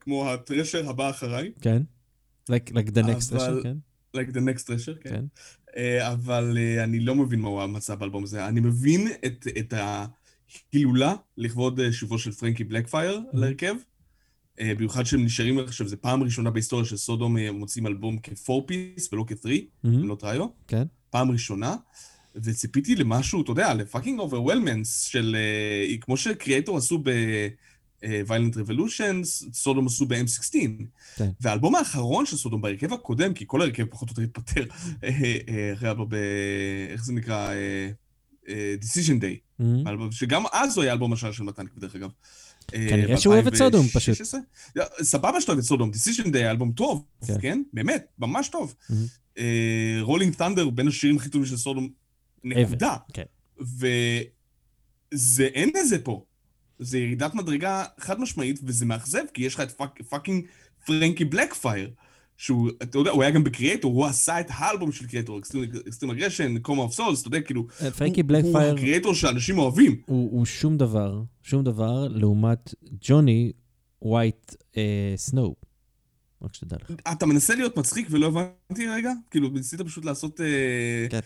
כמו הטרשר הבא אחריי, כן? Like, like the next אבל- כן? Like the next treasure, כן. כן. אה, אבל אה, אני לא מבין מהו המצב באלבום הזה. אני מבין את, את ההילולה לכבוד אה, שובו של פרנקי בלקפייר Mm-hmm. להרכב. אה, במיוחד שהם נשארים עכשיו, זו פעם ראשונה בהיסטוריה של סודום אה, מוצאים אלבום כ-4 פיס ולא כ-3, מהמם, אם לא טראיו. כן. פעם ראשונה. וציפיתי למשהו, אתה יודע, לפאקינג אוברוולמנס של... אה, כמו שקריאטור עשו ב-Violent Revolutions, סודום עשו ב-M16. כן. והאלבום האחרון של סודום בהרכב הקודם, כי כל ההרכב פחות או יותר התפטר, אה, אה, אחרי האלבום ב... איך זה נקרא? אה, אה, Decision Day. האלבום- שגם אז הוא היה אלבום השנה של מתן, דרך אגב. אה, כנראה שהוא אוהב את סודום, פשוט. ב-2016. לא, סבבה שאתה אוהב את סודום, Decision Day אלבום טוב, כן. כן? באמת, ממש טוב. Rolling Thunder, בין השירים הכי טובים של סודום, נקודה. כן. וזה, אין לזה פה. זה ירידת מדרגה חד משמעית, וזה מאכזב, כי יש לך את fuck- fucking פרנקי בלקפייר, שהוא, אתה יודע, הוא היה גם בקריאטור, הוא עשה את האלבום של קריאטור, Extreme Aggression, Coma of Souls, אתה יודע, כאילו, אה, פרנקי הוא- בלקפייר הוא הקריאטור שאנשים אוהבים. הוא הוא שום דבר, שום דבר, לעומת ג'וני ווייט אה, סנואו. רק שתדע לך. אתה מנסה להיות מצחיק ולא הבנתי רגע? כאילו, ניסית פשוט לעשות אה, כן,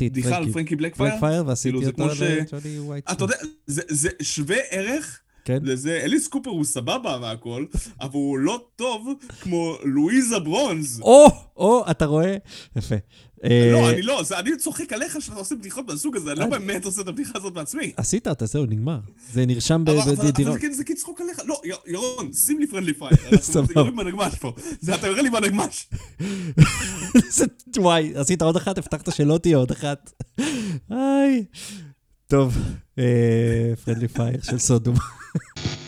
בדיחה על פרנקי בלקפייר? ועשיתי כאילו, כמו ש- לג'וני ווייט אתה יודע, זה, זה שווה ערך כן. לזה, אליס קופר הוא סבבה והכל, אבל הוא לא טוב כמו לואיזה ברונז. או, או, אתה רואה? יפה. אה, לא, אני לא, אני צוחק עליך שאתה עושה בדיחות מהסוג הזה, אני לא אני- באמת עושה את הבדיחה הזאת בעצמי. עשית אותה, זהו, נגמר. זה נרשם ב- אבל, בדירות. זה, כן- זה כאילו צחוק עליך. לא, ירון, שים לי פרנדלי פייר. אנחנו סבבה. יורים בנגמש פה. זה אתה יורה לי בנגמש. וואי, עשית עוד אחת, הבטחת שלא תהיה עוד אחת. היי. טוב, פרנדלי פייר של סודום.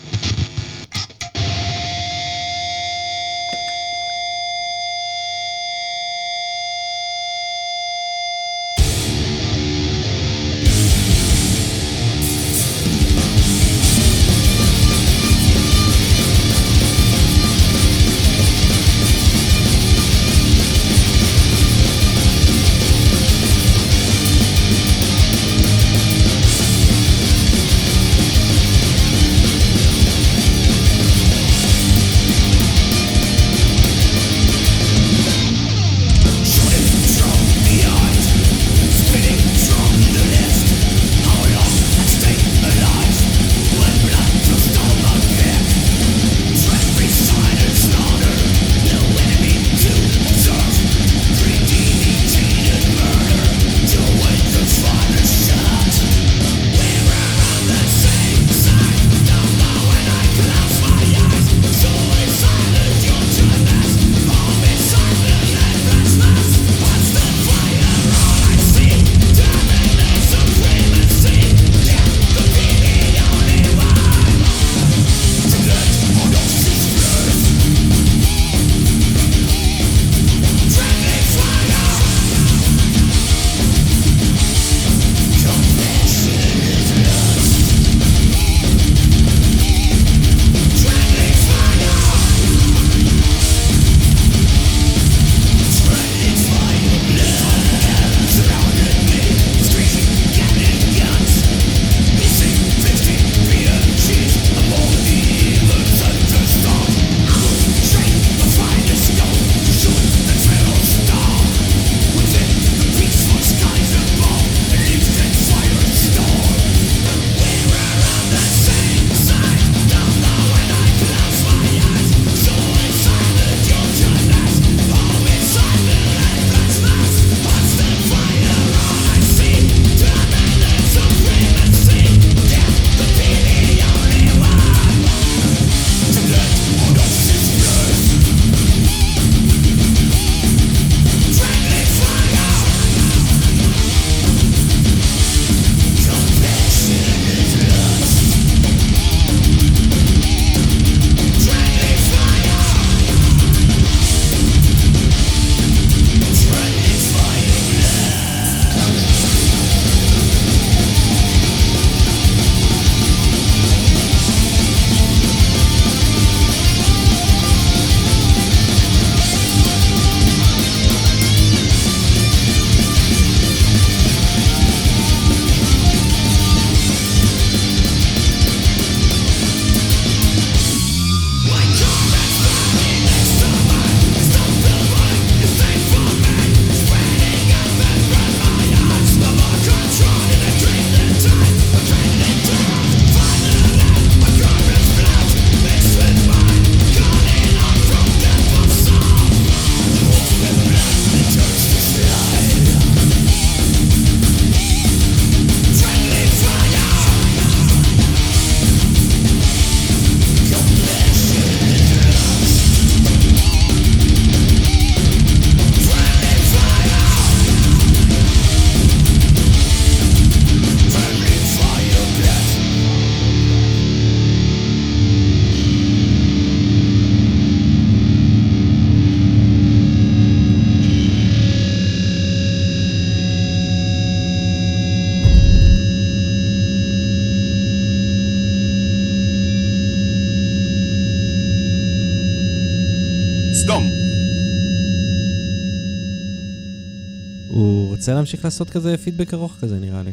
רוצה להמשיך לעשות כזה פידבק ארוך כזה, נראה לי.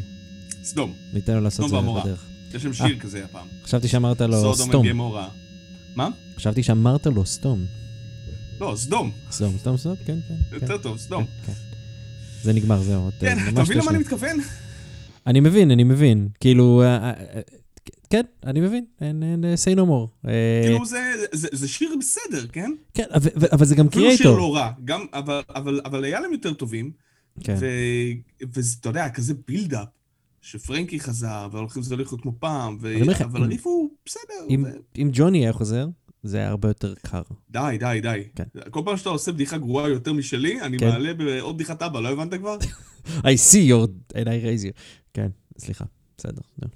סדום. ניתן לו לעשות סדום את זה. בדרך. יש שם שיר כזה הפעם. חשבתי שאמרת לו סתום. מה? חשבתי שאמרת לו סתום. לא, סדום. סתום, סתום, סתום, כן, כן. כן, יותר טוב, סדום. כן, כן. זה נגמר, זהו. כן, אה, אתה מבין למה אני מתכוון? אני מבין, אני מבין. כאילו, אה, אה, אה, כן, אני מבין. אין, אין, אה, say no more. אה, כאילו זה- זה זה שיר בסדר, כן? כן, אבל- אבל זה גם אפילו שיר קריאייטור. לא רע. גם, אבל- אבל אבל היה להם יותר טובים. כן. ואתה יודע, כזה buildup, שפרנקי חזר, והולכים לזה להיות כמו פעם, ו- אני אבל הריף הוא בסדר. אם- ו- אם ג'וני היה חוזר, זה היה הרבה יותר קר. די, די, די. כן. כל פעם שאתה עושה בדיחה גרועה יותר משלי, אני כן. מעלה בעוד בדיחת אבא, לא הבנת כבר? I see your... and I raise you. כן, סליחה, בסדר. נו.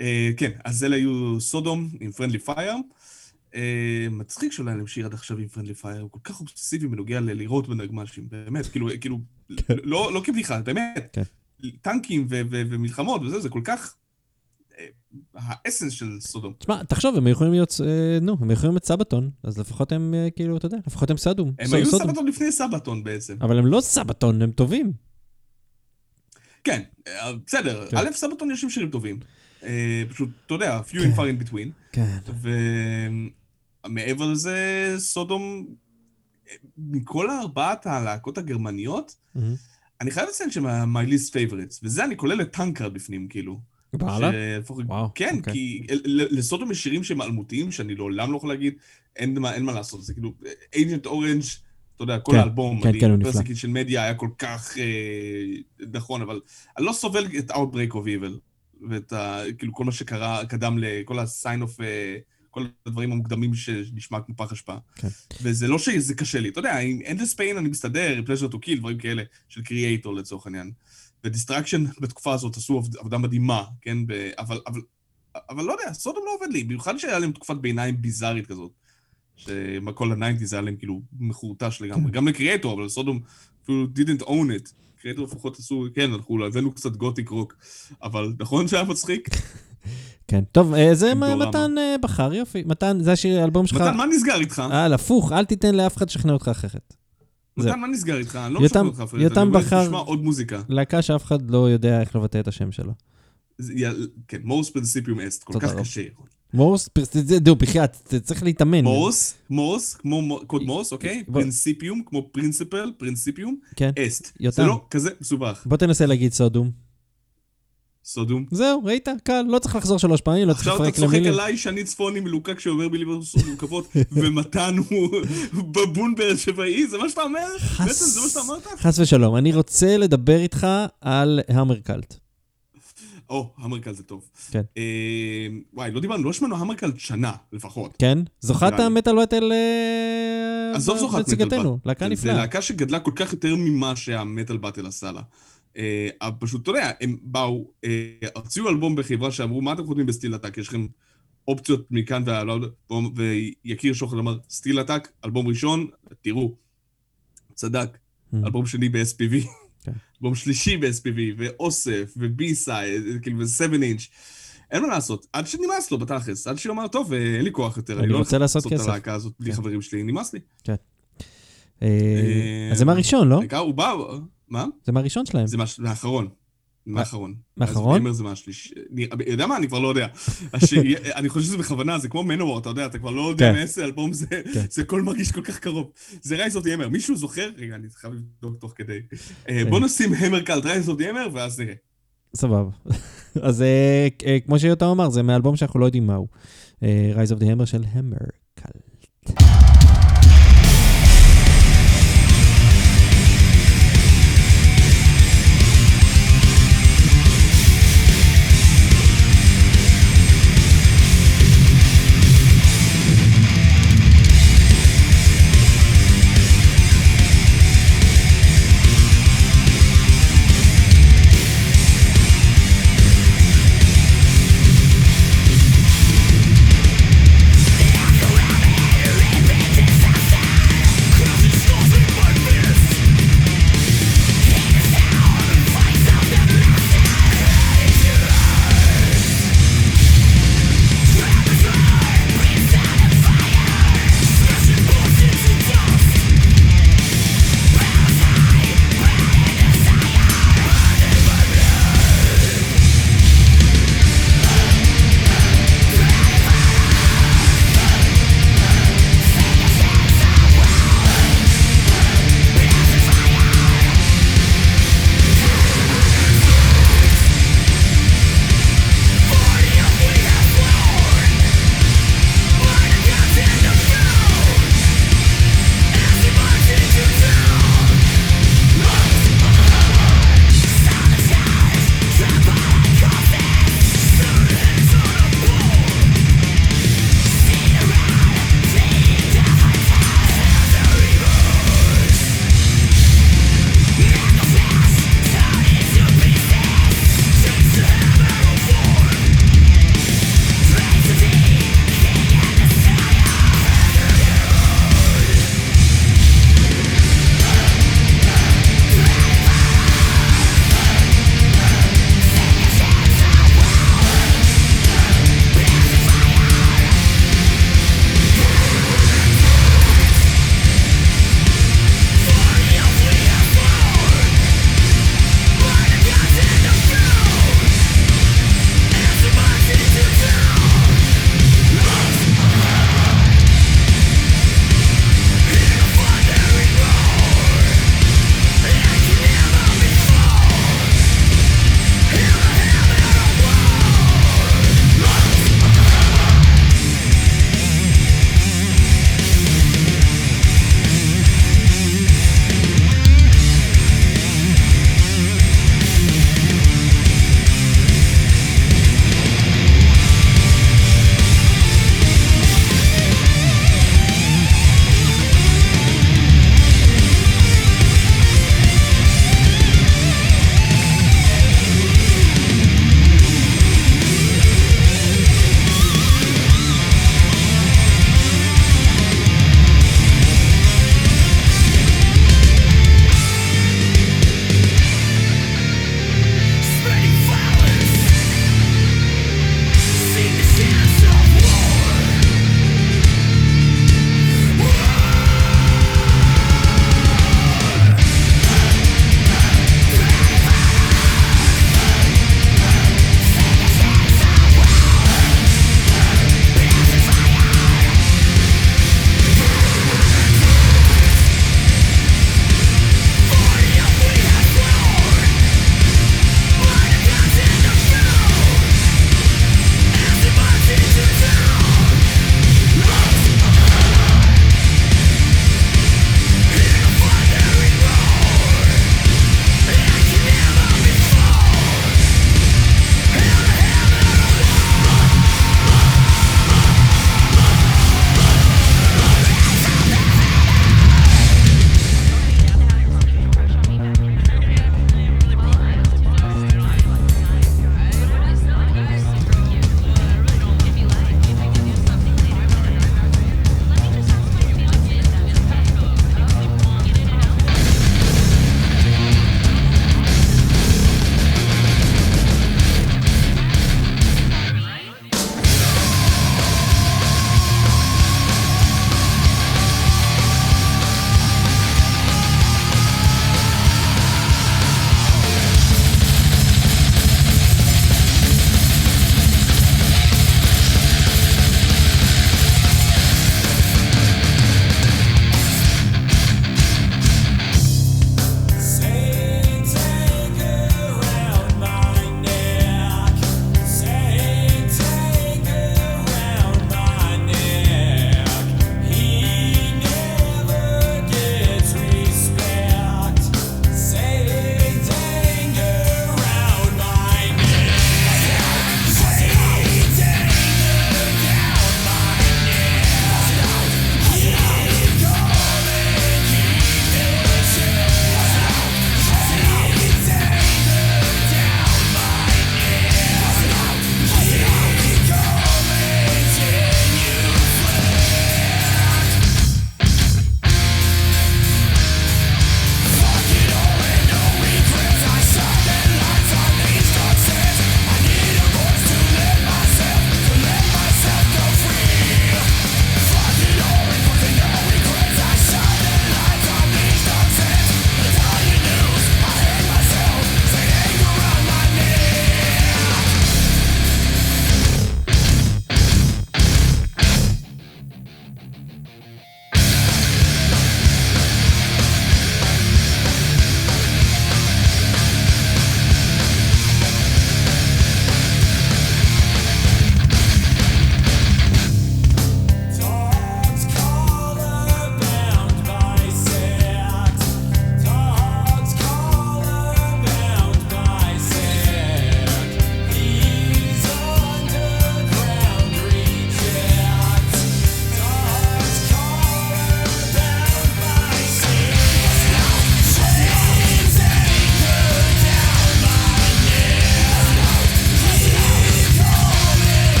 אה, כן, אז אלה היו סודום עם Friendly Fire. מצחיק שלא היה להם שיר עד עכשיו עם Friendly Fire, הוא כל כך אובססיבי בנוגע ללירות בנגמ"שים, באמת, כאילו, כאילו, לא לא כבדיחה, באמת. כן. טנקים ו- ו- ומלחמות וזה, זה כל כך... אה, האסנס של סודום. תשמע, תחשוב, הם יכולים להיות, אה, נו, הם יכולים להיות סבתון, אז לפחות הם, אה, כאילו, אתה יודע, לפחות הם סדום. הם היו. סבתון לפני סבתון בעצם. אבל הם לא סבתון, הם טובים. כן, בסדר, כן. א', סבתון יש שם שירים טובים. פשוט, אתה יודע, few and far in between. כן. ומעבר לזה, סודום, מכל ארבעת הלהקות הגרמניות. אני חייב לציין שהם my least favorites, וזה אני כולל את Tankard בפנים, כאילו. וואלה? וואו, כן, אוקיי. כי ל- לסודום יש שירים שהם אלמותיים, שאני לעולם לא יכול להגיד, אין מה אין מה לעשות, זה כאילו, Agent Orange, אתה יודע, כל כן, האלבום, כן, כן, הוא נפלא. Persecution Mania היה כל כך אה, נכון, אבל אני לא סובל את Outbreak of Evil, ואת ה... כאילו כל מה שקרה, קדם לכל ה-sign of... אה, כל הדברים המוקדמים שנשמע כמו פח אשפה. כן. וזה לא שזה קשה לי, אתה יודע, עם Endless Pain אני מסתדר, pleasure to kill, דברים כאלה, של Kreator לצורך העניין. ו Destruction בתקופה הזאת עשו עבודה מדהימה, כן? ב- אבל, אבל, אבל לא יודע, סודום לא עובד לי, במיוחד שהיה להם תקופת ביניים ביזארית כזאת. שכל ה nineties היה להם כאילו מחורטש לגמרי. גם ל Kreator, אבל סודום אפילו didn't own it. Kreator לפחות עשו, כן, אנחנו הבאנו קצת gothic rock, אבל נכון שהיה מצחיק? כן. טוב, אה, זה. מתן אה, בחר, יופי. מתן, זה השיר, האלבום שלך. מתן, מה נסגר איתך? אה, הפוך, אל תיתן לאף אחד לשכנע אותך אחרת. מתן, מה נסגר איתך? אני לא משכנע אותך יותם אני בחר- תשמע עוד מוזיקה. להקה שאף אחד לא יודע איך לבטא את השם שלו. כן, Mors Principium Est, כל כך. קשה. Mors, Prin- זה- dude, בחייאת, צריך להתאמן. מורס, מורס, כמו מו- קוד מורס, אוקיי? Principium, כמו principle, Principium, כן. Est. זה לא כזה מסובך. בוא תנסה להגיד סודום. סודום. זהו, ראית? קל, לא צריך לחזור שלוש פעמים, לא צריך עכשיו אתה לפרק צוחק למילים. עליי שאני צפוני מלוקק שאומר מילים מורכבות, ומתן הוא בבון באר שבעי, זה מה שאתה אומר? בעצם זה מה שאתה אמרת? חס ושלום, אני רוצה לדבר איתך על המרקלט. או, המרקל זה טוב. כן. אה, וואי, לא דיברנו, לא שמענו המרקל שנה לפחות. כן? זוכת. המטאל בטל אה, עזוב זוכת מטאל באטל. להקה זה נפלאה. להקה שגדלה כל כך יותר ממה שהמטאל באטל עשה לה. אה, אבל פשוט, אתה יודע, הם באו, אה, הוציאו אלבום בחברה שאמרו, מה אתם חותמים בסטיל עתק? יש לכם אופציות מכאן ויקיר שוחד אמר, סטיל עתק, אלבום ראשון, תראו, צדק, Mm. אלבום שני ב-SPV, כן. אלבום שלישי ב-SPV, ואוסף, ובי-סייד, כאילו, ו-7 אינץ'. אין מה לעשות, עד שנמאס לו בתכלס, עד שהוא אמר, טוב, אה, אין לי כוח יותר, אני לא רוצה לעשות את כסף." הלהקה הזאת בלי כן. חברים שלי, נמאס לי. אה, אז זה מהראשון, לא? העיקר, הוא בא, מה? זה מהראשון שלהם. זה מה- מהאחרון. מהאחרון. מהאחרון? אז גיימר זה מהשלישי. אני יודע מה? אני כבר לא יודע. אני חושב שזה בכוונה, זה כמו מנוור, אתה יודע, אתה כבר לא יודע כן. מאיזה אלבום זה, כן. זה הכל מרגיש כל כך קרוב. זה רייס אוף ימר, מישהו זוכר? רגע, אני חייב לבדוק תוך כדי. אה, בוא נשים המר קלט, רייס אוף ימר, ואז נראה. סבבה. אז אה, אה, כמו שיותם אמר, זה מאלבום שאנחנו לא יודעים מהו. אה, of the Hammer של המרקלט.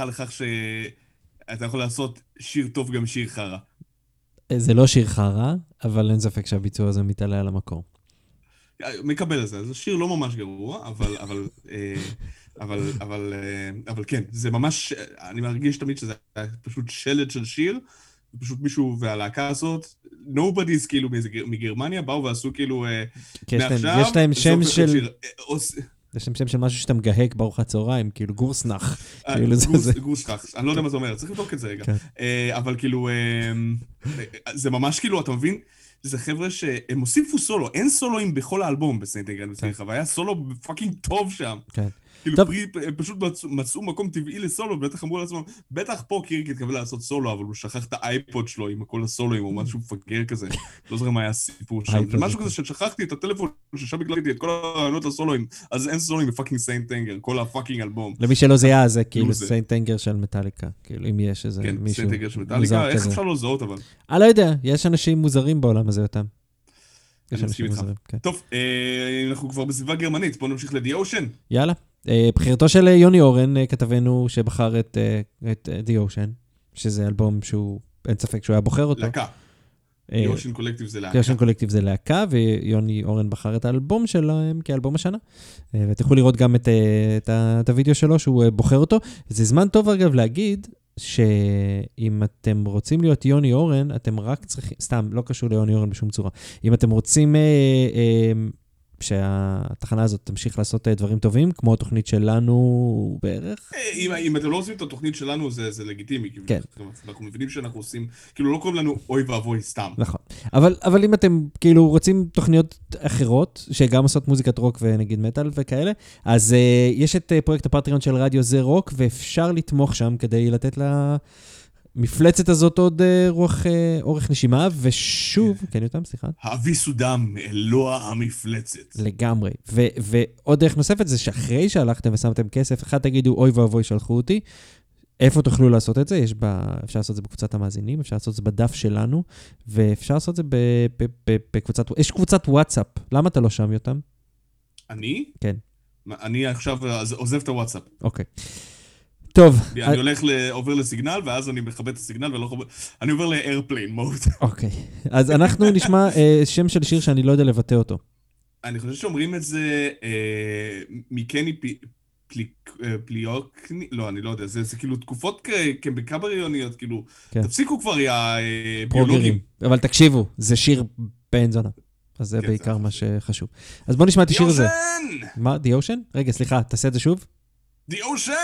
אה, זה הוכחה לכך שאתה יכול לעשות שיר טוב גם שיר חרא. זה לא שיר חרא, אבל אין ספק שהביצוע הזה מתעלה על המקור. מקבל את זה, זה שיר לא ממש גרוע, אבל, אבל, אה, אבל, אבל, אה, אבל כן, זה ממש, אני מרגיש תמיד שזה פשוט שלד של שיר, פשוט מישהו והלהקה הזאת, nobody's כאילו מגרמניה, באו ועשו כאילו אה, מעכשיו, יש להם שם של... יש שם שם של משהו שאתה מגהק בארוחת צהריים, כאילו גורסנח. כאילו גורסנח, אני לא יודע מה זה אומר, צריך לבדוק את זה רגע. כן. אבל כאילו, זה ממש כאילו, אתה מבין? זה חבר'ה שהם הוסיפו סולו, אין סולואים בכל האלבום ב Saint Anger וסליחה, והיה סולו fucking טוב שם. כן. כאילו, פרי, הם פשוט מצאו, מצאו מקום טבעי לסולו, ובטח אמרו לעצמם, בטח פה קיריק התכוון לעשות סולו, אבל הוא שכח את ה iPod שלו עם כל הסולואים, או משהו מפגר כזה. לא זוכר מה היה הסיפור שם. זה משהו כזה ששכחתי את הטלפון, ששם הקלטתי את כל הרעיונות לסולואים, אז אין סולואים ב fucking Saint Anger, כל ה fucking אלבום. למי שלא זיהה, זה כאילו סיינט אנגר של מטאליקה. כאילו, אם יש איזה מישהו... כן, Saint Anger של מטאליקה, איך אפשר לא לזהות אבל? אני לא יודע, יש אנשים מוזרים בעולם הזה אותם. אני מסכים איתך. כן. טוב, אה, אנחנו כבר בסביבה גרמנית, בואו נמשיך ל The Ocean. יאללה. אה, בחירתו של יוני אורן, אה, כתבנו שבחר את The Ocean, שזה אלבום שהוא, אין ספק שהוא היה בוחר אותו. להקה. די אושן קולקטיב זה להקה. די אושן קולקטיב זה להקה, ויוני אורן בחר את האלבום שלהם כאלבום השנה. ותוכלו לראות גם את, את, את הוידאו שלו שהוא בוחר אותו. זה זמן טוב, אגב, להגיד שאם אתם רוצים להיות יוני אורן, אתם רק צריכים, סתם, לא קשור ליוני אורן בשום צורה. אם אתם רוצים אה, אה, שהתחנה הזאת תמשיך לעשות אה, דברים טובים, כמו התוכנית שלנו בערך. אה, אם, אם אתם לא עושים את התוכנית שלנו, זה, זה לגיטימי. כן. אנחנו מבינים שאנחנו עושים, כאילו לא קוראים לנו אוי ואבוי סתם. נכון. אבל, אבל אם אתם כאילו רוצים תוכניות אחרות, שגם עושות מוזיקת רוק ונגיד מטאל וכאלה, אז uh, יש את uh, פרויקט הפטריון של רדיו זה רוק, ואפשר לתמוך שם כדי לתת לה... המפלצת הזאת עוד uh, רוח, uh, אורך נשימה, ושוב, כן, כן יותם, סליחה. הביסו דם, אלוה המפלצת. לגמרי. ו- ועוד דרך נוספת זה שאחרי שהלכתם ושמתם כסף, אחד תגידו, אוי ואבוי, שלחו אותי. איפה תוכלו לעשות את זה? יש בה, אפשר לעשות את זה בקבוצת המאזינים, אפשר לעשות את זה בדף שלנו, ואפשר לעשות את זה בקבוצת, יש קבוצת וואטסאפ. למה אתה לא שם, יותם? אני? כן. אני עכשיו עוזב את הוואטסאפ. אוקיי. טוב. אני אה, הולך, עובר לסיגנל, ואז אני מכבה את הסיגנל ולא חובר... אני עובר לאיירפליין מוד. אוקיי. אז אנחנו נשמע אה, שם של שיר שאני לא יודע לבטא אותו. אני חושב שאומרים את זה אה, מקני פליוקני, לא, אני לא יודע, זה כאילו תקופות כבקבריוניות, כאילו, כן. תפסיקו כבר, יא ביולוגים. אבל תקשיבו, זה שיר בן זונה. אז זה כן, בעיקר מה שחשוב. אז בואו נשמע את השיר הזה. די אושן! מה, די אושן? רגע, סליחה, תעשה את זה שוב. די אושן!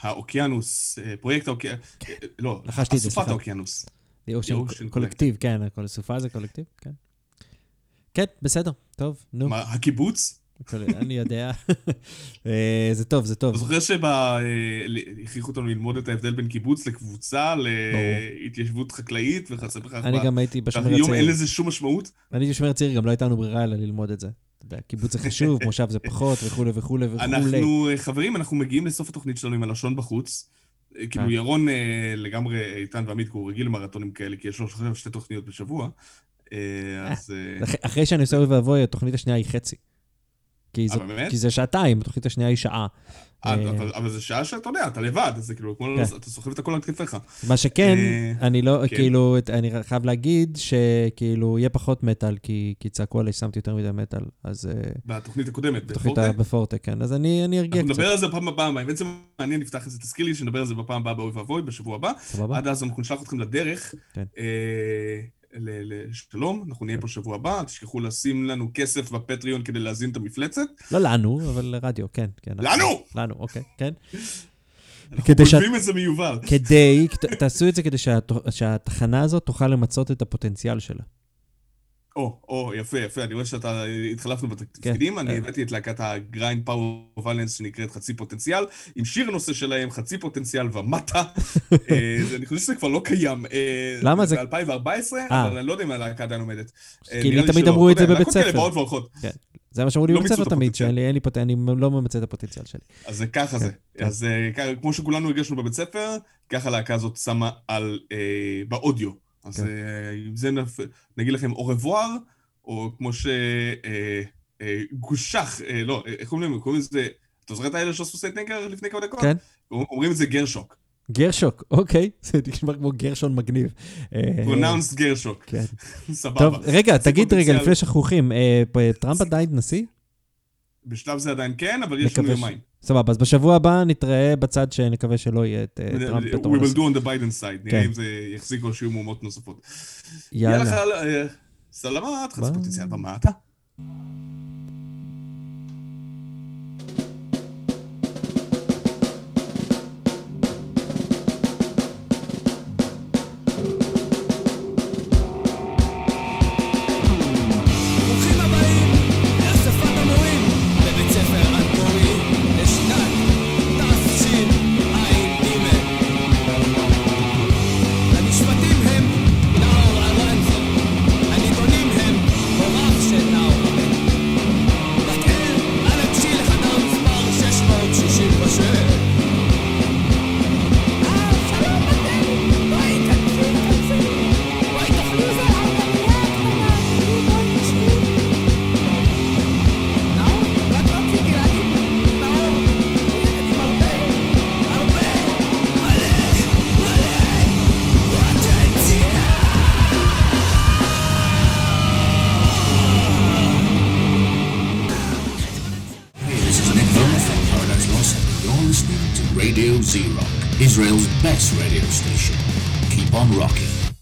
האוקיינוס, אה, פרויקט האוקיינוס, לא, לחשתי את זה, אסופת. האוקיינוס. The Ocean Ocean קולקטיב, כן, הכל סופה זה קולקטיב, כן. כן, בסדר, טוב, נו, מה, הקיבוץ? אני יודע. אה, זה טוב, זה טוב. אתה זוכר שהכריחו אותנו ללמוד את ההבדל בין קיבוץ לקבוצה, להתיישבות חקלאית וכיוצא בכך? אני גם הייתי בשומר היום אין הצעיר. לזה שום משמעות? אני הייתי בשומר הצעיר, גם לא הייתה לנו ברירה אלא ללמוד את זה. יודע, קיבוץ זה חשוב, מושב זה פחות, וכולי וכולי וכולי. אנחנו, אה, חברים, אנחנו מגיעים לסוף התוכנית שלנו עם הלשון בחוץ. אה, כאילו, כן. ירון אה, לגמרי איתן ועמית, כי הוא רגיל למרתונים כאלה, כי יש לו שתי תוכניות בשבוע. אז... אח- אחרי שאני עושה אוי ואבוי, התוכנית השנייה היא חצי. כי זה שעתיים, התוכנית השנייה היא שעה. אה, אה, אבל- זה שעה שאתה יודע, אתה לבד, אז זה כאילו, כן. אתה סוחב את הכל על כתפיך. מה שכן, אה, אני לא, כן. כאילו, אני חייב להגיד שכאילו, יהיה פחות מטאל, כי צעקו עליי ששמתי יותר מדי מטאל, אז בתוכנית הקודמת, בתוכנית בפורטה. ה- בפורטה, כן. אז אני ארגיע אנחנו קצת, נדבר על זה בפעם הבאה, בעצם מעניין, נפתח את זה, תזכיר לי שנדבר על זה בפעם הבאה באוי ואבוי, בשבוע הבא. סבבה? עד אז אנחנו נשלח אתכם לדרך. לשלום, אנחנו נהיה פה שבוע הבא, תשכחו לשים לנו כסף בפטריון כדי להזין את המפלצת. לא לנו, אבל לרדיו, כן. כן. לנו! לנו, אוקיי, כן. אנחנו גונבים את זה מיובל. כדי, תעשו את זה כדי שהת- שהתחנה הזאת תוכל למצות את הפוטנציאל שלה. או, או, יפה, יפה, אני רואה שאתה, התחלפנו בתפקידים, כן. אני הבאתי את להקת ה grind powerviolence שנקראת חצי פוטנציאל, עם שיר נושא שלהם, חצי פוטנציאל ומטה. אה, אני חושב שזה כבר לא קיים. אה, למה? זה- ב-2014, אה. אבל אני לא יודע אם הלהקה עדיין עומדת. כי לי תמיד. אמרו את זה יודע, בבית להקות כאלה ספר. באות והולכות. זה מה שאמרו לי לא בבית ספר תמיד, הפוטנציאל. שאין לי, אין לי פוט... אני לא ממצה את הפוטנציאל שלי. אז זה ככה זה. כן. אז כמו שכולנו הרגשנו בבית ספר, ככה הלהקה הזאת שמה על, באודיו. אז כן. אה, עם זה נגיד לכם revoir, או כמו שגושך, לא, אה, איך קוראים להם? קוראים לזה, אתה זוכר את האלה שעשו סייט נגר לפני כמה דקות? כן. אומרים את זה גרשוק. גרשוק, אוקיי, זה נשמע כמו גרשון מגניב. אה, פרונאונסט גרשוק. כן. סבבה. טוב, רגע, תגיד רגע. לפני שכחוכים, אה, פ- טראמפ עדיין נשיא? בשלב זה עדיין כן, אבל יש לנו יומיים. סבבה, אז בשבוע הבא נתראה בצד שנקווה שלא יהיה את אה, טראמפ בתור We will do on the Biden side, נראה כן. אם זה יחזיק או שיהיו מהומות נוספות. יאללה, אה, סלמת, חצי. פוטנציאל במטה.